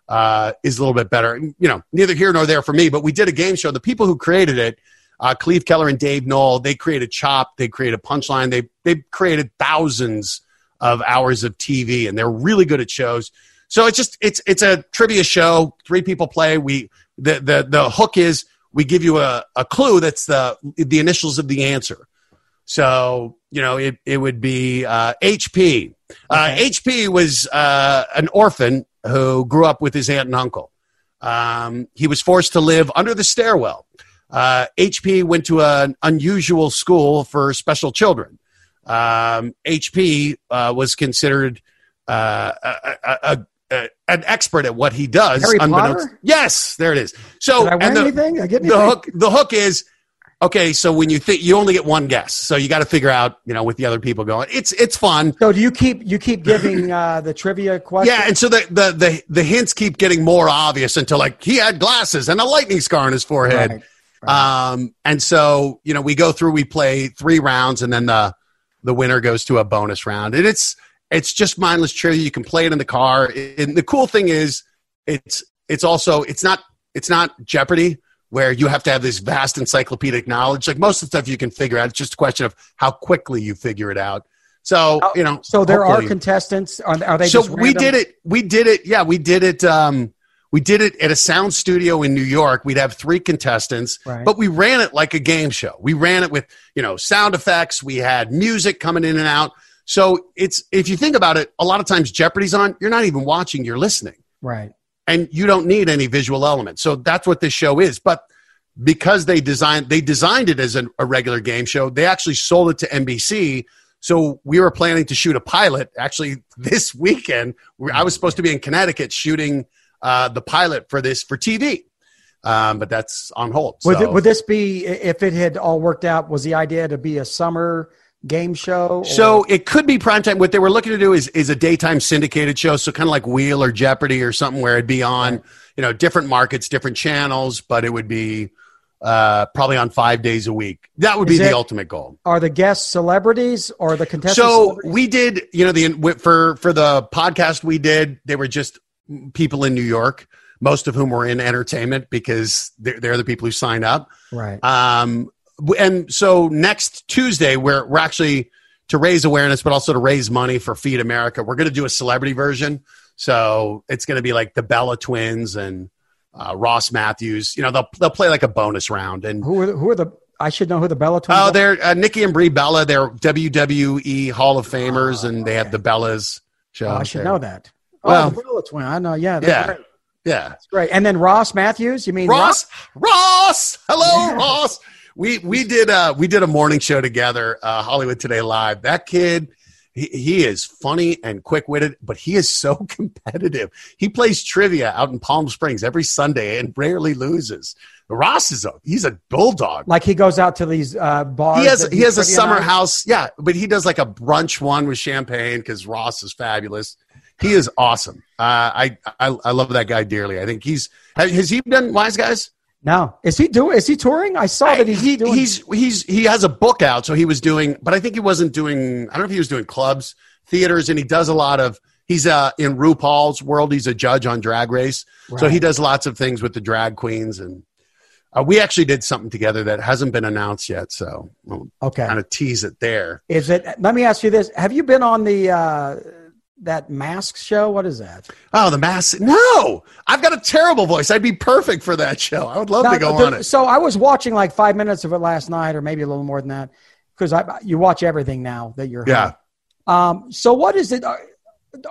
uh, is a little bit better you know neither here nor there for me but we did a game show the people who created it uh, Cleve Keller and Dave Noll, they created a Chop, they created a Punchline, they they created thousands of hours of TV, and they're really good at shows. So it's just it's it's a trivia show. Three people play. We the the the hook is we give you a, a clue that's the the initials of the answer. So you know it it would be uh, HP. Uh, HP was uh, an orphan who grew up with his aunt and uncle. Um, he was forced to live under the stairwell. Uh, HP went to an unusual school for special children. Um, HP uh, was considered uh, a, a, a, an expert at what he does. Harry Potter? Yes, there it is. So Did I and the, anything? I get the hook the hook is okay. So when you think you only get one guess, so you got to figure out you know with the other people going. It's it's fun. So do you keep you keep giving uh, the trivia questions? Yeah, and so the, the the the hints keep getting more obvious until like he had glasses and a lightning scar on his forehead. Right. Um, and so you know we go through, we play three rounds, and then the the winner goes to a bonus round, and it's it's just mindless trivia. You can play it in the car, and the cool thing is it's it's also it's not it's not Jeopardy where you have to have this vast encyclopedic knowledge. Like most of the stuff you can figure out, it's just a question of how quickly you figure it out. So you know, So there are contestants. Are, are they? so we did it we did it yeah we did it um we did it at a sound studio in new york we'd have three contestants Right. but we ran it like a game show we ran it with you know sound effects we had music coming in and out so it's if you think about it a lot of times jeopardy's on you're not even watching you're listening Right. and you don't need any visual element. So that's what this show is. But because they designed they designed it as an, a regular game show, they actually sold it to NBC. So we were planning to shoot a pilot actually this weekend. I was supposed to be in Connecticut shooting uh, the pilot for this for TV, um, but that's on hold. Would, So- it, would this be if it had all worked out? Was the idea to be a summer game show? or- So it could be primetime. What they were looking to do is is a daytime syndicated show, so kind of like Wheel or Jeopardy or something where it'd be on, you know, different markets, different channels, but it would be uh, probably on five days a week. That would be Is the ultimate goal. are the guests celebrities or the contestants? So we did, you know, the for for the podcast we did, they were just people in New York, most of whom were in entertainment because they're, they're the people who signed up. right. Um, and so next Tuesday, we're, we're actually to raise awareness, but also to raise money for Feed America. We're going to do a celebrity version. So it's going to be like the Bella twins and uh, Ross Mathews. You know, they'll, they'll play like a bonus round. And Who are the, who are the? I should know who the Bella twins. oh, are. they're uh, Nikki and Brie Bella. They're WWE Hall of Famers, and they have the Bellas show. Oh, I should there. know that. Oh, Well- the Bella twin. I know. Yeah. Yeah. Great. Yeah. That's great. And then Ross Mathews. You mean Ross, Ross, hello, Yeah. Ross. We we did uh we did a morning show together, uh, Hollywood Today Live. That kid, he, he is funny and quick witted, but he is so competitive. He plays trivia out in Palm Springs every Sunday and rarely loses. Ross is a he's a bulldog. Like he goes out to these uh, bars. He has he has a summer house, yeah, but he does like a brunch one with champagne because Ross is fabulous. He is awesome. Uh, I, I I love that guy dearly. I think he's has, has he done Wise Guys? No, is he doing? Is he touring? I saw that he's he, doing. he's he's he has a book out, so he was doing, but I think he wasn't doing. I don't know if he was doing clubs, theaters, and he does a lot of. He's uh, in RuPaul's world. He's a judge on Drag Race, so he does lots of things with the drag queens, and uh, we actually did something together that hasn't been announced yet. So we'll okay. kind of tease it there. Is it? Let me ask you this: Have you been on the uh, that mask show? What is that? Oh, the mask. No, I've got a terrible voice. I'd be perfect for that show. I would love Now, to go the- on it. So I was watching like five minutes of it last night, or maybe a little more than that, because I you watch everything now that you're. Yeah. Um. So what is it? Are,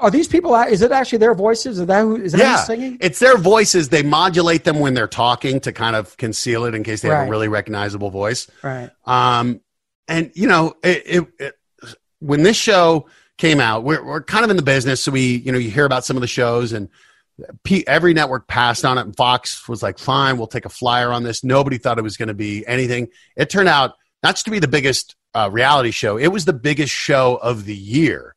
are these people? Is it actually their voices? Is that who is that Yeah, who's singing? it's their voices. They modulate them when they're talking to kind of conceal it in case they have a really recognizable voice. Right. Um, and you know, it, it, it, when this show came out, we're, we're kind of in the business, so we, you know, you hear about some of the shows, and P- every network passed on it. And Fox was like, "Fine, we'll take a flyer on this." Nobody thought it was going to be anything. It turned out not just to be the biggest uh, reality show; it was the biggest show of the year.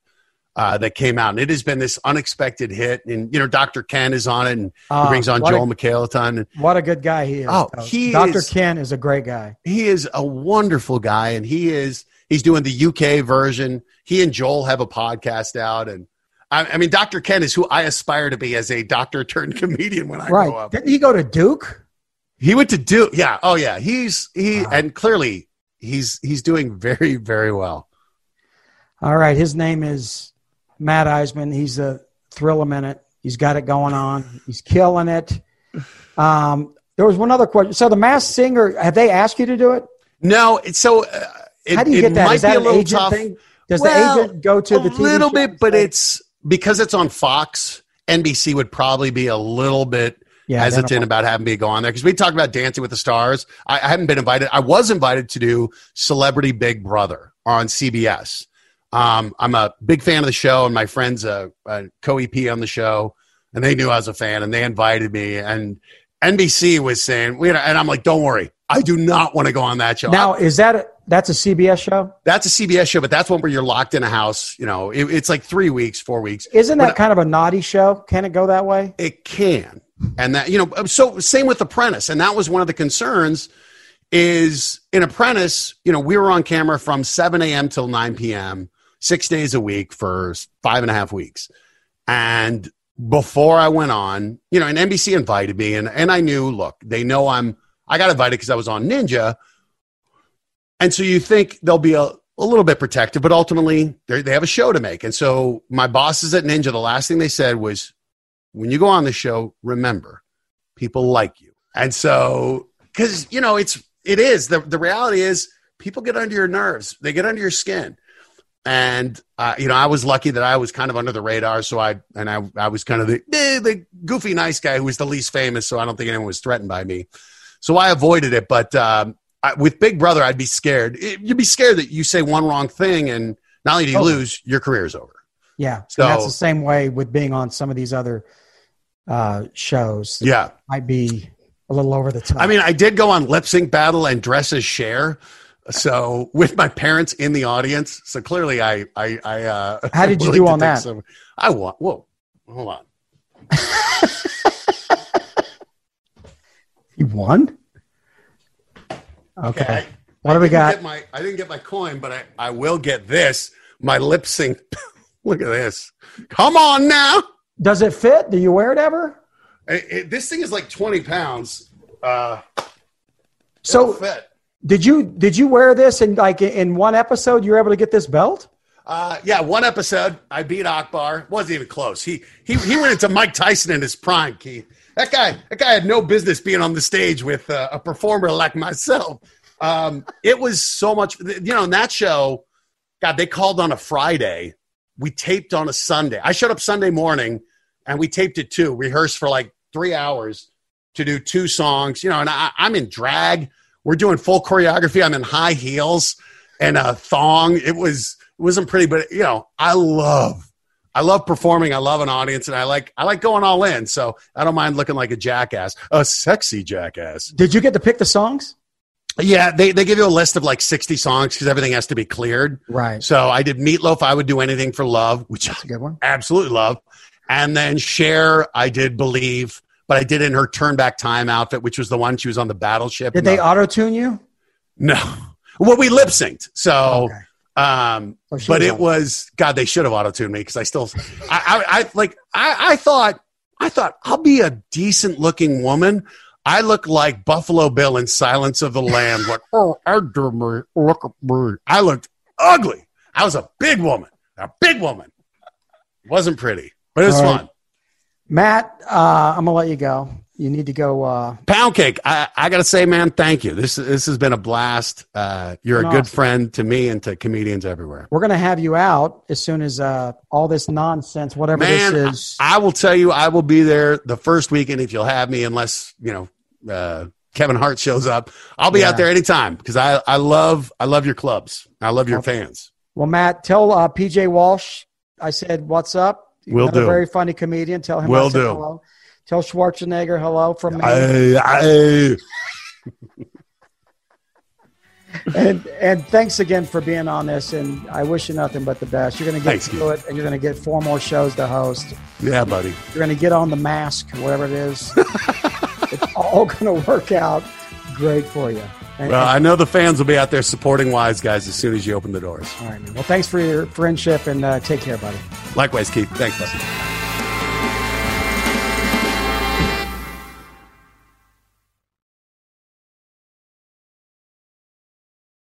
Uh, that came out, and it has been this unexpected hit. And you know, Dr. Ken is on it, and he Uh, brings on Joel A, McHale a ton. And what a good guy he is. Oh, he Dr. is- Ken is a great guy. he is a wonderful guy and he is he's doing the uk version he and joel have a podcast out and i, I mean dr ken is who i aspire to be as a doctor turned comedian when i grow Right. up Didn't he go to Duke? he went to Duke. yeah oh yeah he's he Wow. and clearly he's he's doing very very well All right. His name is Matt Iseman. He's a thrill a minute. He's got it going on. He's killing it. Um, there was one other question. So the Masked Singer, have they asked you to do it? No, it's so. Uh, it, How do you get that? might Is that be a an little agent tough. thing? Does Well, the agent go to the a little bit, but say- it's because it's on Fox. NBC would probably be a little bit Yeah, hesitant about having me go on there because we talked about Dancing with the Stars. I, I haven't been invited. I was invited to do Celebrity Big Brother on CBS. Um, I'm a big fan of the show, and my friends a, a co EP on the show, and they knew I was a fan, and they invited me. And NBC was saying, "We," and I'm like, "Don't worry, I do not want to go on that show." now is that a, that's a CBS show? that's a CBS show, but that's one where you're locked in a house. You know, it, it's like three weeks, four weeks. Isn't that kind of a naughty show? Can it go that way? It can, and that you know. Um, so same with Apprentice, and that was one of the concerns. Is in Apprentice, you know, we were on camera from 7 a.m. till 9 p.m. six days a week for five and a half weeks, and before I went on, you know, and NBC invited me, and and I knew, look, they know I'm. I got invited because I was on Ninja, and so you think they'll be a, a little bit protective, but ultimately they have a show to make. And so my bosses at Ninja, the last thing they said was, when you go on the show, remember, people like you. And so, because, you know, it's, it is, the, the reality is people get under your nerves, they get under your skin. And, uh, you know, I was lucky that I was kind of under the radar. So I, and I, I was kind of the, eh, the goofy, nice guy who was the least famous. So I don't think anyone was threatened by me. So I avoided it. But, um, I, with Big Brother, I'd be scared. It- you'd be scared that you say one wrong thing and not only do you Totally. lose, your career is over. Yeah. So- and that's the same way with being on some of these other uh, shows. Yeah. Might be a little over the top. I mean, I did go on lip sync battle and dress as Cher. So with my parents in the audience. So clearly I, I, I, uh, How did you do on that? some- I want, whoa, hold on. you won? Okay. I- what I do we got? My, I didn't get my coin, but I, I will get this. My lip sync. Look at this. Come on now. Does it fit? Do you wear it ever? It- it- this thing is like 20 pounds. Uh, So did you did you wear this in like in one episode? You were able to get this belt? Uh, yeah, one episode I beat Akbar. wasn't even close. He he he went into Mike Tyson in his prime. Keith, that guy that guy had no business being on the stage with uh, a performer like myself. Um, it was so much, you know. In that show, God, they called on a Friday. We taped on a Sunday. I showed up Sunday morning, and we taped it too. Rehearsed for like three hours to do two songs. You know, and I, I'm in drag. We're doing full choreography. I'm in high heels and a thong. It was it wasn't pretty, but you know, I love I love performing. I love an audience, and I like I like going all in. So I don't mind looking like a jackass, a sexy jackass. Did you get to pick the songs? Yeah, they they give you a list of like sixty songs because everything has to be cleared. Right. So I did Meatloaf. I would do anything for love, which I That's a good one. absolutely love. And then Cher, I did believe, but I did in her turn back time outfit, which was the one she was on the battleship. Did they auto tune you? No. Well, we lip synced. So, Okay. Um, but was it on- was God. They should have auto tuned me because I still, I, I, I like, I, I thought, I thought I'll be a decent looking woman. I look like Buffalo Bill in Silence of the Lambs. Like, oh, me, look at me. I looked ugly. I was a big woman, a big woman. Wasn't pretty, but it was right. fun. Matt, uh, I'm gonna let you go. You need to go. Uh, Pound cake. I, I got to say, man, thank you. This this has been a blast. Uh, you're a Been good friend to me and to comedians everywhere. we're gonna have you out as soon as uh, all this nonsense, whatever Man, this is. I will tell you, I will be there the first weekend if you'll have me, unless you know uh, Kevin Hart shows up. I'll be Yeah. out there anytime because I, I love I love your clubs. I love your Okay. fans. well, Matt, tell uh, PJ Walsh I said what's up. Will another do. Very funny comedian. Tell him Will do. hello. Tell Schwarzenegger hello from me. I, I, and and thanks again for being on this. And I wish you nothing but the best. You're going to get through it, and you're going to get four more shows to host. yeah, buddy. You're going to get on the mask, whatever it is. it's all going to work out great for you. And- Well, I know the fans will be out there supporting Wise Guys as soon as you open the doors. all right, man. Well, thanks for your friendship, and uh, take care, buddy. Likewise, Keith. Thanks, buddy.